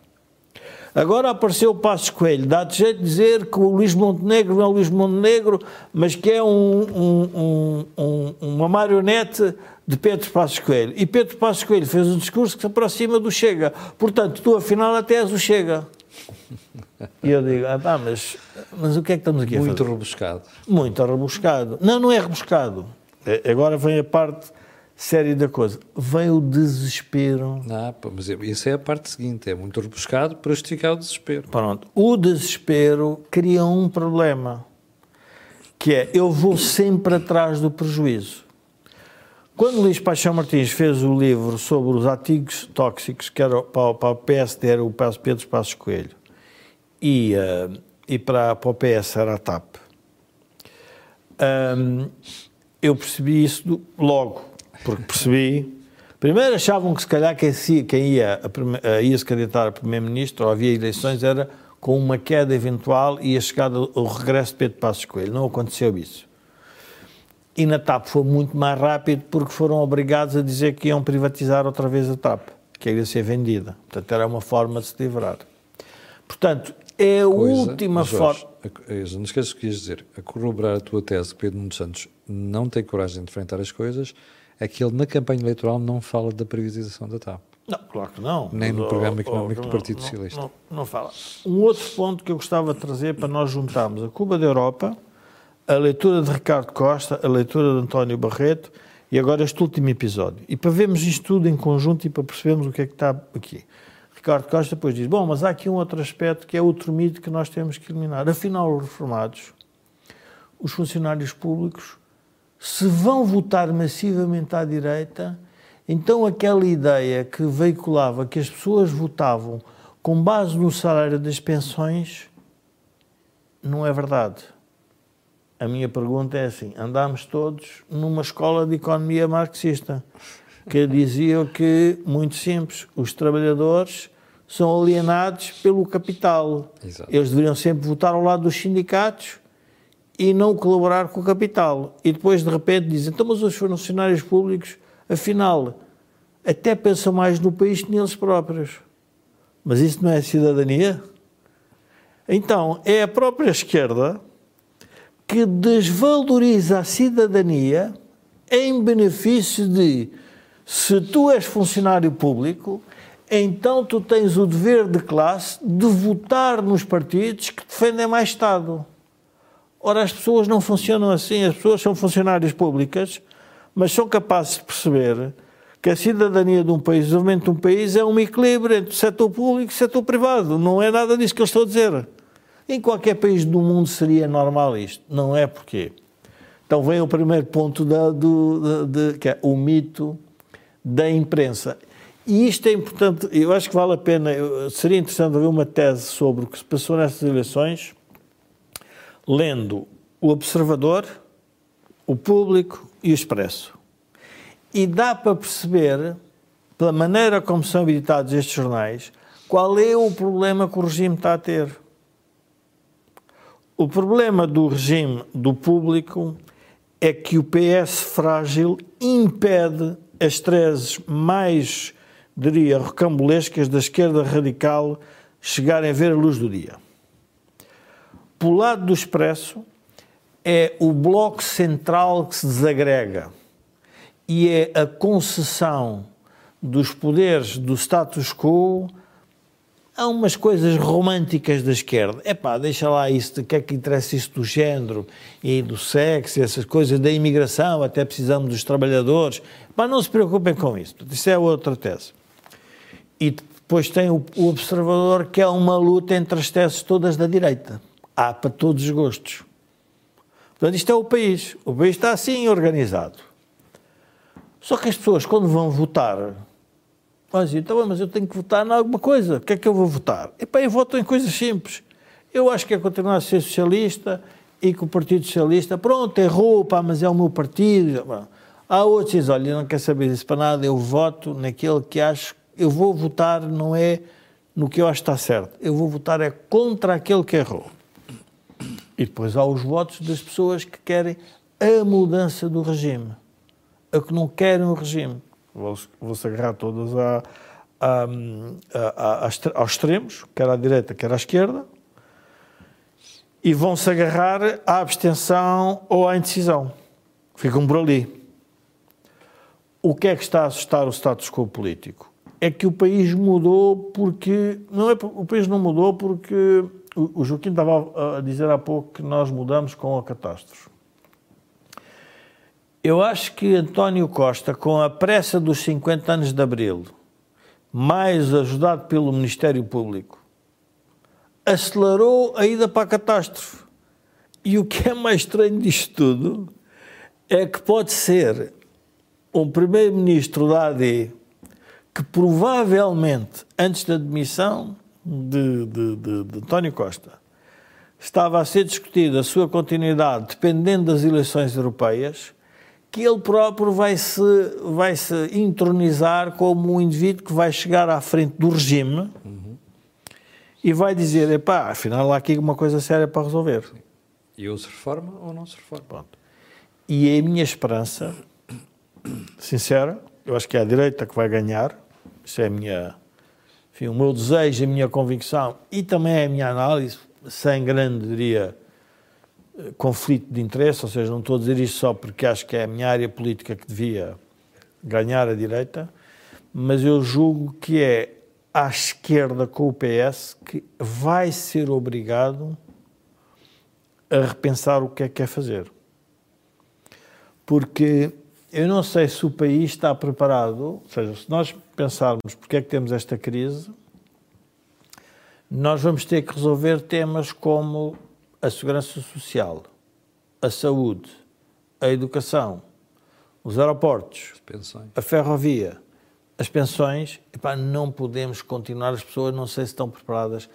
Agora apareceu o Passos Coelho, dá-te jeito de dizer que o Luís Montenegro não é o Luís Montenegro, mas que é um, um, um, uma marionete de Pedro Passos Coelho. E Pedro Passos Coelho fez um discurso que se aproxima do Chega. Portanto, tu afinal até és o Chega. E eu digo, ah, pá, mas, mas o que é que estamos aqui Muito a fazer? Muito rebuscado. Muito rebuscado. Não, não é rebuscado. É, agora vem a parte séria da coisa. Vem o desespero. Ah, mas isso é a parte seguinte. É muito rebuscado para justificar o desespero. Pronto. O desespero cria um problema. Que é, eu vou sempre atrás do prejuízo. Quando Luís Paixão Martins fez o livro sobre os artigos tóxicos, que era para, para o PSD era o Pedro Passos Coelho, e, uh, e para, para o PS era a TAP, um, eu percebi isso do, logo, porque percebi... Primeiro achavam que se calhar quem, quem ia, a, ia se candidatar a Primeiro-Ministro, ou havia eleições, era com uma queda eventual e a chegada, o regresso de Pedro Passos Coelho. Não aconteceu isso. E na TAP foi muito mais rápido porque foram obrigados a dizer que iam privatizar outra vez a TAP, que ia ser vendida. Portanto, era uma forma de se livrar. Portanto, é a Coisa, última forma. Não esqueças o que ias dizer. A corroborar a tua tese que Pedro Nuno Santos não tem coragem de enfrentar as coisas é que ele, na campanha eleitoral, não fala da privatização da TAP. Não, claro que não. Nem no programa económico oh, do Partido não, Socialista. Não, não, fala. Um outro ponto que eu gostava de trazer para nós juntarmos a Cuba da Europa a leitura de Ricardo Costa, a leitura de António Barreto e agora este último episódio. E para vermos isto tudo em conjunto e para percebermos o que é que está aqui. Ricardo Costa depois diz: Bom, mas há aqui um outro aspecto que é outro mito que nós temos que eliminar. Afinal, os reformados, os funcionários públicos, se vão votar massivamente à direita, então aquela ideia que veiculava que as pessoas votavam com base no salário das pensões não é verdade a minha pergunta é assim: andámos todos numa escola de economia marxista que dizia que, muito simples, os trabalhadores são alienados pelo capital. Exato. Eles deveriam sempre votar ao lado dos sindicatos e não colaborar com o capital. E depois, de repente, dizem: então, mas os funcionários públicos, afinal, até pensam mais no país que neles próprios. Mas isso não é cidadania? Então, é a própria esquerda que desvaloriza a cidadania em benefício de se tu és funcionário público, então tu tens o dever de classe de votar nos partidos que defendem mais Estado. Ora, as pessoas não funcionam assim, as pessoas são funcionárias públicas, mas são capazes de perceber que a cidadania de um país, o desenvolvimento de um país é um equilíbrio entre o setor público e o setor privado. Não é nada disso que eu estou a dizer. Em qualquer país do mundo seria normal isto. Não é porquê. Então vem o primeiro ponto da, do, de, de, que é o mito da imprensa. E isto é importante, eu acho que vale a pena, seria interessante haver uma tese sobre o que se passou nessas eleições, lendo o Observador, o Público e o Expresso. E dá para perceber pela maneira como são editados estes jornais, qual é o problema que o regime está a ter. O problema do regime do público é que o PS frágil impede as teses mais, diria, recambulescas da esquerda radical chegarem a ver a luz do dia. Pelo lado do Expresso, é o bloco central que se desagrega e é a concessão dos poderes do status quo há umas coisas românticas da esquerda. É pá, deixa lá isso, de que é que interessa isso do género e do sexo, essas coisas da imigração, até precisamos dos trabalhadores. Pá, não se preocupem com isso. Isso é outra tese. E depois tem o, o observador, que é uma luta entre as teses todas da direita. Há para todos os gostos. Portanto, isto é o país. O país está assim organizado. Só que as pessoas, quando vão votar, mas então, mas eu tenho que votar em alguma coisa. O que é que eu vou votar? Epá, eu voto em coisas simples. Eu acho que é continuar a ser socialista e que o Partido Socialista, pronto, errou, pá, mas é o meu partido. Há outros que dizem, olha, não quero saber disso para nada, eu voto naquele que acho, eu vou votar não é no que eu acho que está certo, eu vou votar é contra aquele que errou. E depois há os votos das pessoas que querem a mudança do regime, a que não querem o regime vou-se agarrar todas a, a, a, aos extremos, quer à direita, quer à esquerda, e vão-se agarrar à abstenção ou à indecisão. Ficam por ali. O que é que está a assustar o status quo político? É que o país mudou porque. Não é, o país não mudou porque. O Joaquim estava a dizer há pouco que nós mudamos com a catástrofe. Eu acho que António Costa, com a pressa dos 50 anos de Abril, mais ajudado pelo Ministério Público, acelerou a ida para a catástrofe. E o que é mais estranho disto tudo é que pode ser um primeiro-ministro da AD que provavelmente, antes da demissão de, de, de, de António Costa, estava a ser discutida a sua continuidade dependendo das eleições europeias que ele próprio vai se, vai se intronizar como um indivíduo que vai chegar à frente do regime uhum. e vai dizer: epá, afinal há aqui uma coisa séria para resolver. E ou se reforma ou não se reforma. Pronto. E é a minha esperança, sincera, eu acho que é a direita que vai ganhar, isso é a minha, enfim, o meu desejo, a minha convicção e também é a minha análise, sem grande, diria, conflito de interesse, ou seja, não estou a dizer isto só porque acho que é a minha área política que devia ganhar a direita, mas eu julgo que é à esquerda com o PS que vai ser obrigado a repensar o que é que quer fazer. Porque eu não sei se o país está preparado, ou seja, se nós pensarmos porque é que temos esta crise, nós vamos ter que resolver temas como a segurança social, a saúde, a educação, os aeroportos, a ferrovia, as pensões, epá, não podemos continuar, as pessoas não sei se estão preparadas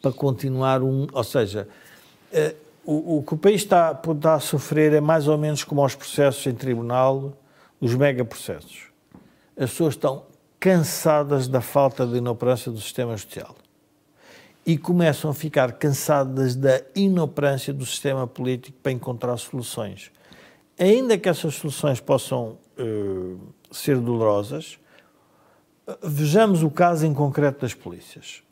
para continuar um. Ou seja, eh, o, o, que o país está, está a sofrer é mais ou menos como aos processos em tribunal, os megaprocessos. As pessoas estão cansadas da falta de inoperância do sistema social e começam a ficar cansadas da inoperância do sistema político para encontrar soluções. Ainda que essas soluções possam uh, ser dolorosas, vejamos o caso em concreto das polícias.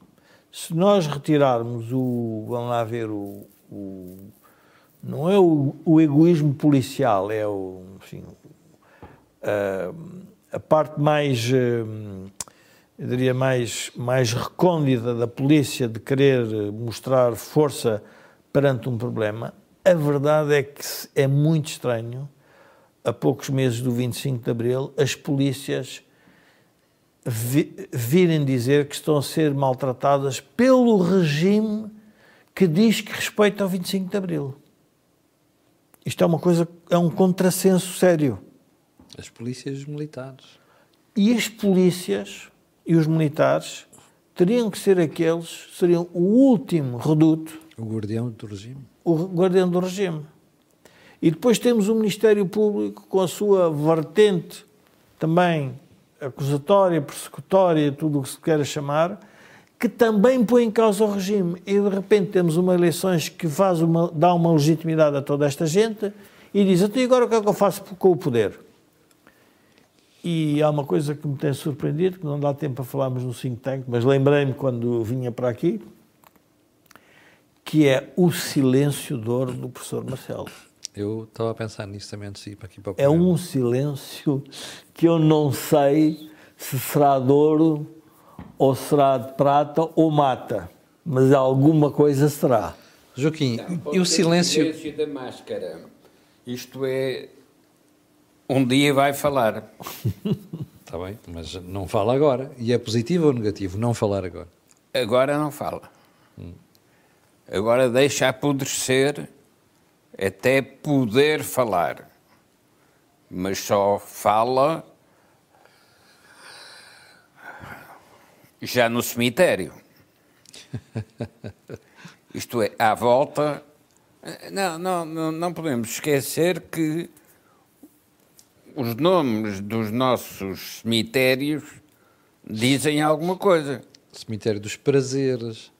Se nós retirarmos o, vamos lá ver, o, o não é o, o, egoísmo policial, é o, enfim, a, a parte mais uh, eu diria, mais, mais recôndita da polícia de querer mostrar força perante um problema, a verdade é que é muito estranho, a poucos meses do 25 de Abril, as polícias vi, virem dizer que estão a ser maltratadas pelo regime que diz que respeita ao 25 de Abril. Isto é uma coisa, é um contrassenso sério. As polícias militares. E as polícias e os militares teriam que ser aqueles, seriam o último reduto. O guardião do regime. O guardião do regime. E depois temos o Ministério Público com a sua vertente também acusatória, persecutória, tudo o que se queira chamar, que também põe em causa o regime. E de repente temos uma eleições que faz uma, dá uma legitimidade a toda esta gente e diz, até agora o que é que eu faço com o poder? E há uma coisa que me tem surpreendido, que não dá tempo para falarmos no think tank, mas lembrei-me quando vinha para aqui, que é o silêncio de ouro do professor Marcelo. Eu estava a pensar nisso também antes de ir para aqui para o É um silêncio que eu não sei se será de ouro ou será de prata ou mata, mas alguma coisa será. Joaquim, e o silêncio... O silêncio da máscara. Isto é, um dia vai falar. Está bem, mas não fala agora. E é positivo ou negativo não falar agora? Agora não fala. Hum. Agora deixa apodrecer até poder falar. Mas só fala já no cemitério. Isto é, à volta. Não, não, não, não podemos esquecer que os nomes dos nossos cemitérios dizem alguma coisa. Cemitério dos Prazeres,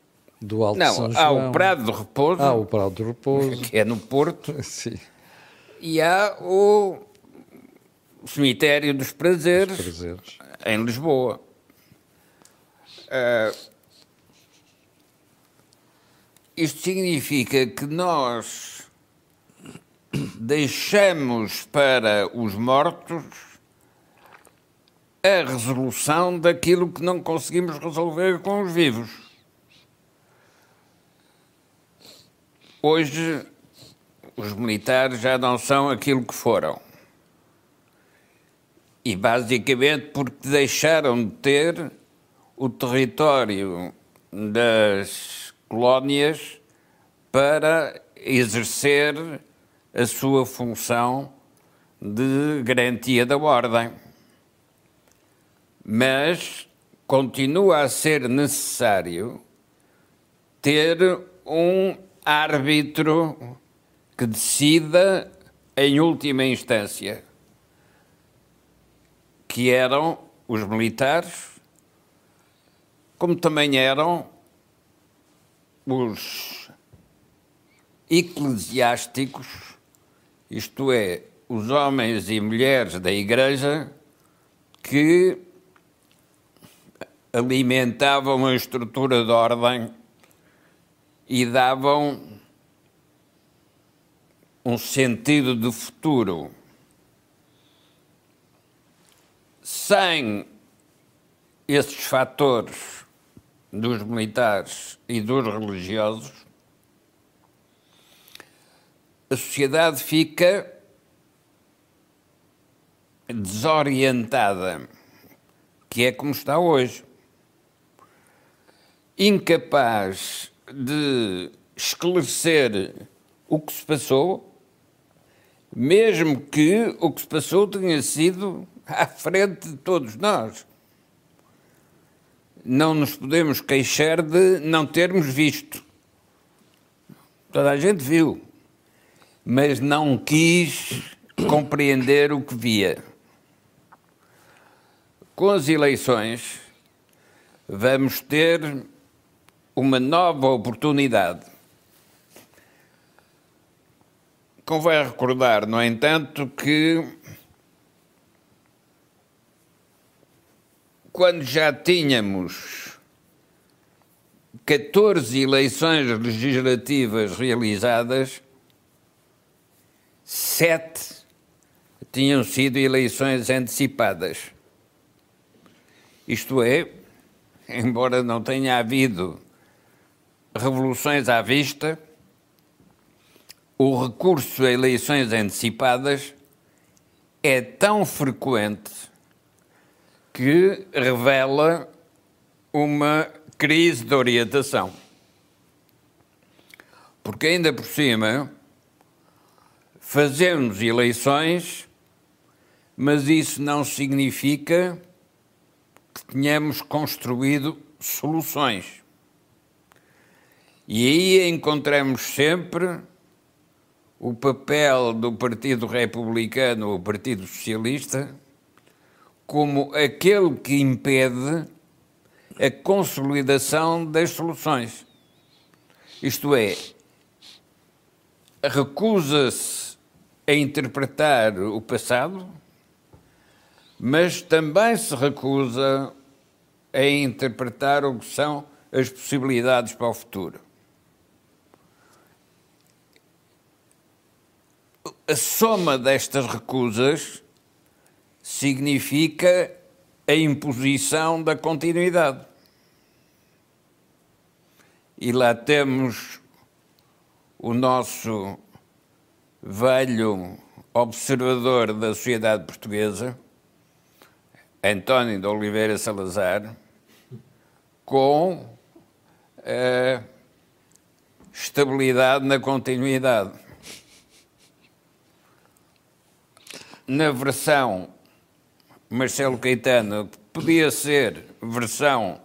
do Alto não, São João. Não, há o Prado do Repouso. Há o Prado do Repouso. Que é no Porto. Sim. E há o Cemitério dos Prazeres, Dos Prazeres. em Lisboa. Uh, isto significa que nós deixamos para os mortos a resolução daquilo que não conseguimos resolver com os vivos. Hoje, os militares já não são aquilo que foram. E basicamente porque deixaram de ter o território das colónias para exercer a sua função de garantia da ordem. Mas continua a ser necessário ter um árbitro que decida em última instância, que eram os militares, como também eram os eclesiásticos, isto é, os homens e mulheres da Igreja que alimentavam a estrutura de ordem e davam um sentido de futuro. Sem esses fatores dos militares e dos religiosos, a sociedade fica desorientada, que é como está hoje. Incapaz de esclarecer o que se passou, mesmo que o que se passou tenha sido à frente de todos nós. Não nos podemos queixar de não termos visto. Toda a gente viu, mas não quis compreender o que via. Com as eleições, vamos ter uma nova oportunidade. Convém recordar, no entanto, que quando já tínhamos 14 eleições legislativas realizadas, sete tinham sido eleições antecipadas. Isto é, embora não tenha havido revoluções à vista, o recurso a eleições antecipadas é tão frequente que revela uma crise de orientação. Porque ainda por cima fazemos eleições, mas isso não significa que tenhamos construído soluções. E aí encontramos sempre o papel do Partido Republicano ou Partido Socialista como aquele que impede a consolidação das soluções. Isto é, recusa-se a interpretar o passado, mas também se recusa a interpretar o que são as possibilidades para o futuro. A soma destas recusas significa a imposição da continuidade. E lá temos o nosso velho observador da sociedade portuguesa, António de Oliveira Salazar, com a estabilidade na continuidade. Na versão Marcelo Caetano, podia ser versão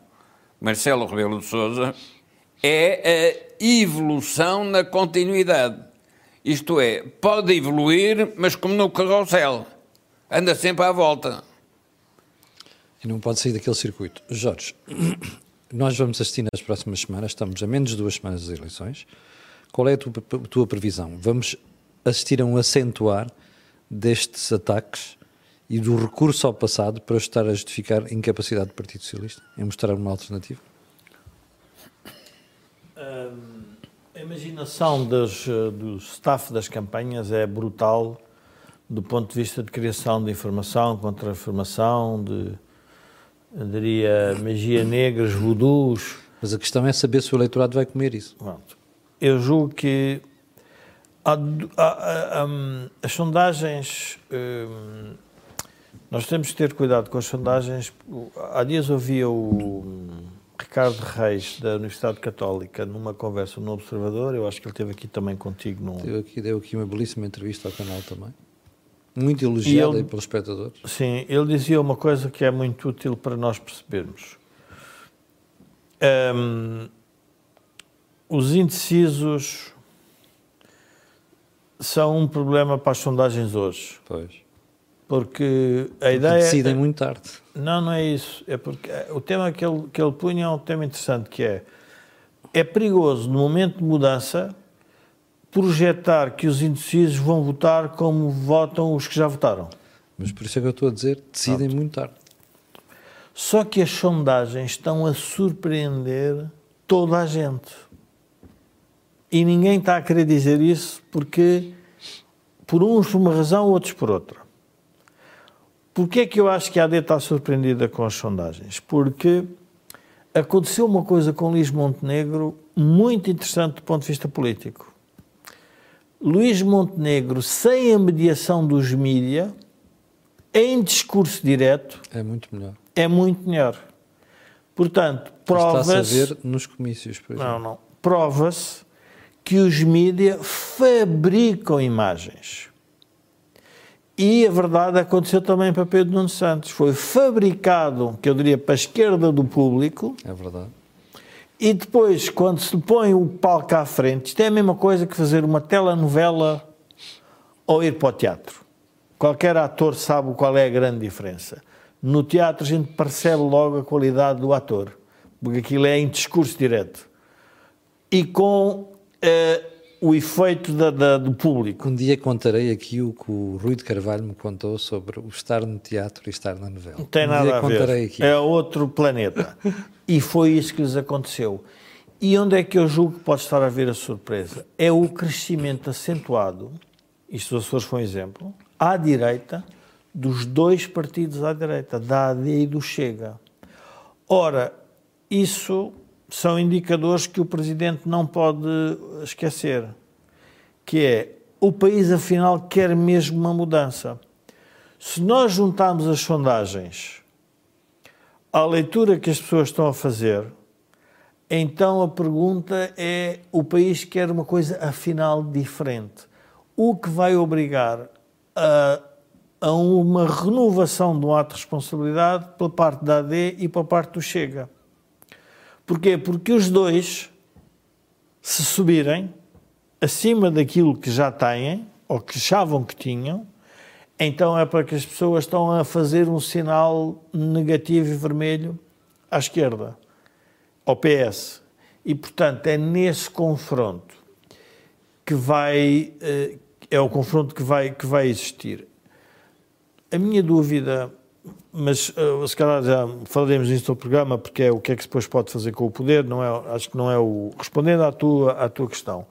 Marcelo Rebelo de Souza, é a evolução na continuidade. Isto é, pode evoluir, mas como no carrossel. Anda sempre à volta. E não pode sair daquele circuito. Jorge, nós vamos assistir nas próximas semanas, estamos a menos de duas semanas das eleições. Qual é a tua, a tua previsão? Vamos assistir a um acentuar destes ataques e do recurso ao passado para estar a justificar a incapacidade do Partido Socialista em mostrar uma alternativa? a imaginação dos, eh, do staff das campanhas é brutal do ponto de vista de criação de informação, contra-informação, de, diria, magia negra, voodoos. Mas a questão é saber se o eleitorado vai comer isso. Pronto. Eu julgo que há, há, há, hum, as sondagens. Hum, nós temos que ter cuidado com as sondagens. Há dias ouvia o Ricardo Reis, da Universidade Católica, numa conversa no Observador, eu acho que ele esteve aqui também contigo. Num... Deu aqui, deu aqui uma belíssima entrevista ao canal também. Muito elogiada ele, pelos espectadores. Sim, ele dizia uma coisa que é muito útil para nós percebermos. Um, os indecisos são um problema para as sondagens hoje. Pois. Porque a porque ideia. Decidem é, muito tarde. Não, não é isso. É porque é, o tema que ele, que ele punha é um tema interessante, que é. É perigoso, no momento de mudança, projetar que os indecisos vão votar como votam os que já votaram. Mas por isso é que eu estou a dizer, decidem Pronto. muito tarde. Só que as sondagens estão a surpreender toda a gente. E ninguém está a querer dizer isso porque, por uns por uma razão, outros por outra. Porquê é que eu acho que a AD está surpreendida com as sondagens? Porque aconteceu uma coisa com Luís Montenegro muito interessante do ponto de vista político. Luís Montenegro, sem a mediação dos mídia, em discurso direto... É muito melhor. É muito melhor. Portanto, prova-se... Está-se a ver nos comícios, por exemplo. Não, não. Prova-se que os mídia fabricam imagens. E a verdade aconteceu também para Pedro Nuno Santos. Foi fabricado, que eu diria, para a esquerda do público. É verdade. E depois, quando se põe o palco à frente, isto é a mesma coisa que fazer uma telenovela ou ir para o teatro. Qualquer ator sabe qual é a grande diferença. No teatro a gente percebe logo a qualidade do ator, porque aquilo é em discurso direto. E com uh, o efeito da, da, do público. Um dia contarei aqui o que o Rui de Carvalho me contou sobre o estar no teatro e estar na novela. Não tem um nada a ver. Aqui. É outro planeta. e foi isso que lhes aconteceu. E onde é que eu julgo que pode estar a ver a surpresa? É o crescimento acentuado, isto os Açores foi um exemplo, à direita, dos dois partidos à direita, da AD e do Chega. Ora, isso são indicadores que o Presidente não pode esquecer, que é o país afinal quer mesmo uma mudança. Se nós juntarmos as sondagens à leitura que as pessoas estão a fazer, então a pergunta é: o país quer uma coisa afinal diferente. O que vai obrigar a, a uma renovação um ato de responsabilidade pela parte da AD e pela parte do Chega. Porquê? Porque os dois, se subirem acima daquilo que já têm, ou que achavam que tinham, então é para que as pessoas estão a fazer um sinal negativo e vermelho à esquerda, ao PS. E, portanto, é nesse confronto que vai, eh, é o confronto que vai, que vai existir. A minha dúvida, mas uh, se calhar já falaremos nisso no programa, porque é o que é que depois pode fazer com o poder, não é, acho que não é o. Respondendo à tua, à tua questão,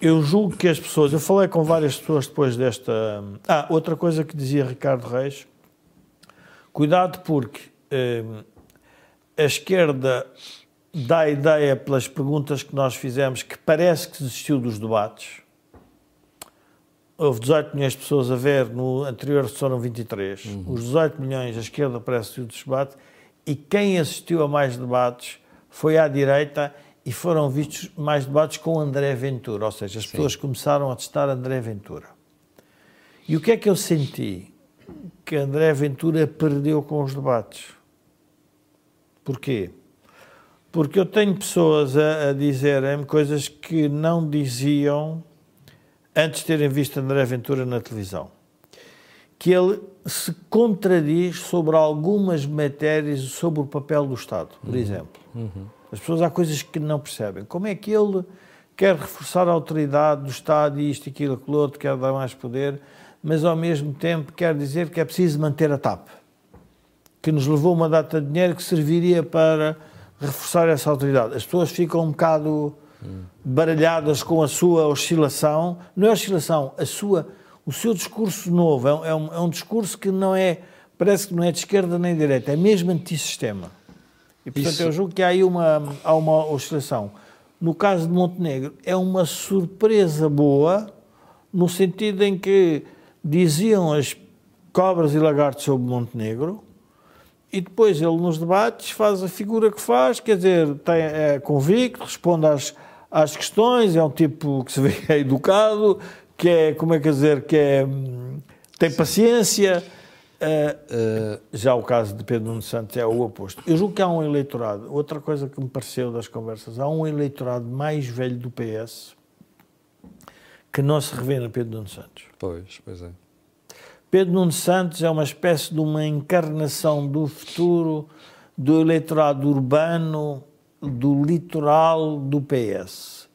eu julgo que as pessoas, eu falei com várias pessoas depois desta. Ah, outra coisa que dizia Ricardo Reis, cuidado porque eh, a esquerda dá ideia pelas perguntas que nós fizemos que parece que desistiu dos debates houve 18 milhões de pessoas a ver, no anterior foram 23. Uhum. Os 18 milhões, a esquerda parece o debate, e quem assistiu a mais debates foi à direita e foram vistos mais debates com André Ventura, ou seja, as Sim. pessoas começaram a testar André Ventura. E o que é que eu senti? Que André Ventura perdeu com os debates. Porquê? Porque eu tenho pessoas a, a dizerem coisas que não diziam antes de terem visto André Ventura na televisão, que ele se contradiz sobre algumas matérias sobre o papel do Estado, por uhum. exemplo. Uhum. As pessoas há coisas que não percebem. Como é que ele quer reforçar a autoridade do Estado e isto, aquilo, aquilo outro, quer dar mais poder, mas ao mesmo tempo quer dizer que é preciso manter a TAP, que nos levou uma data de dinheiro que serviria para reforçar essa autoridade. As pessoas ficam um bocado baralhadas com a sua oscilação, não é oscilação, a sua, o seu discurso novo é, é, um, é um discurso que não é, parece que não é de esquerda nem de direita, é mesmo antissistema. E portanto Isso. eu julgo que há aí uma, há uma oscilação. No caso de Montenegro, é uma surpresa boa, no sentido em que diziam as cobras e lagartos sobre Montenegro, e depois ele nos debates faz a figura que faz, quer dizer, tem, é convicto, responde às, às questões, é um tipo que se vê é educado, que é, como é que dizer, que é, tem paciência. Uh, uh, já o caso de Pedro Nuno Santos é o oposto. Eu julgo que há um eleitorado, outra coisa que me pareceu das conversas, há um eleitorado mais velho do PS que não se revê no Pedro Nuno Santos. Pois, pois é. Pedro Nuno Santos é uma espécie de uma encarnação do futuro do eleitorado urbano do litoral do PS.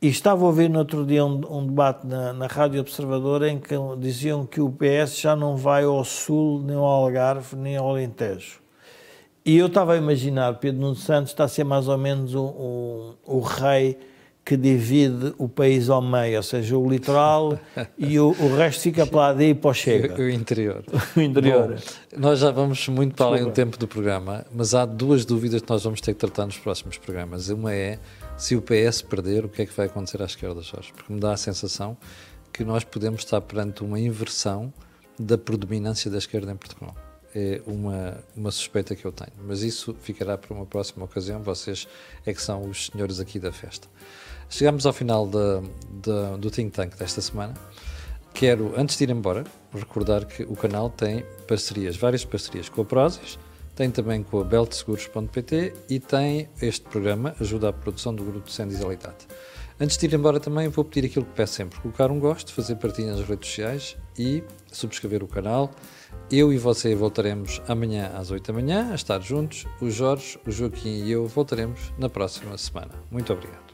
E estava a ouvir no outro dia um, um debate na, na, Rádio Observador em que diziam que o PS já não vai ao Sul, nem ao Algarve, nem ao Alentejo. E eu estava a imaginar, Pedro Nuno Santos está a ser mais ou menos o, o, o rei que divide o país ao meio, ou seja, o litoral e o, o resto fica para lá daí para o chega. O, interior. o interior. Bom, nós já vamos muito para além do tempo do programa, mas há duas dúvidas que nós vamos ter que tratar nos próximos programas. Uma é, se o PS perder, o que é que vai acontecer à esquerda, Jorge? Porque me dá a sensação que nós podemos estar perante uma inversão da predominância da esquerda em Portugal. É uma, uma suspeita que eu tenho. Mas isso ficará para uma próxima ocasião. Vocês é que são os senhores aqui da festa. Chegamos ao final de, de, do Think Tank desta semana. Quero, antes de ir embora, recordar que o canal tem parcerias, várias parcerias com a Prozis, tem também com a beltseguros.pt e tem este programa, ajuda à produção do grupo de Sendisalitate. Antes de ir embora também vou pedir aquilo que peço sempre, colocar um gosto, fazer partilha nas redes sociais e subscrever o canal. Eu e você voltaremos amanhã às 8 da manhã a estar juntos. O Jorge, o Joaquim e eu voltaremos na próxima semana. Muito obrigado.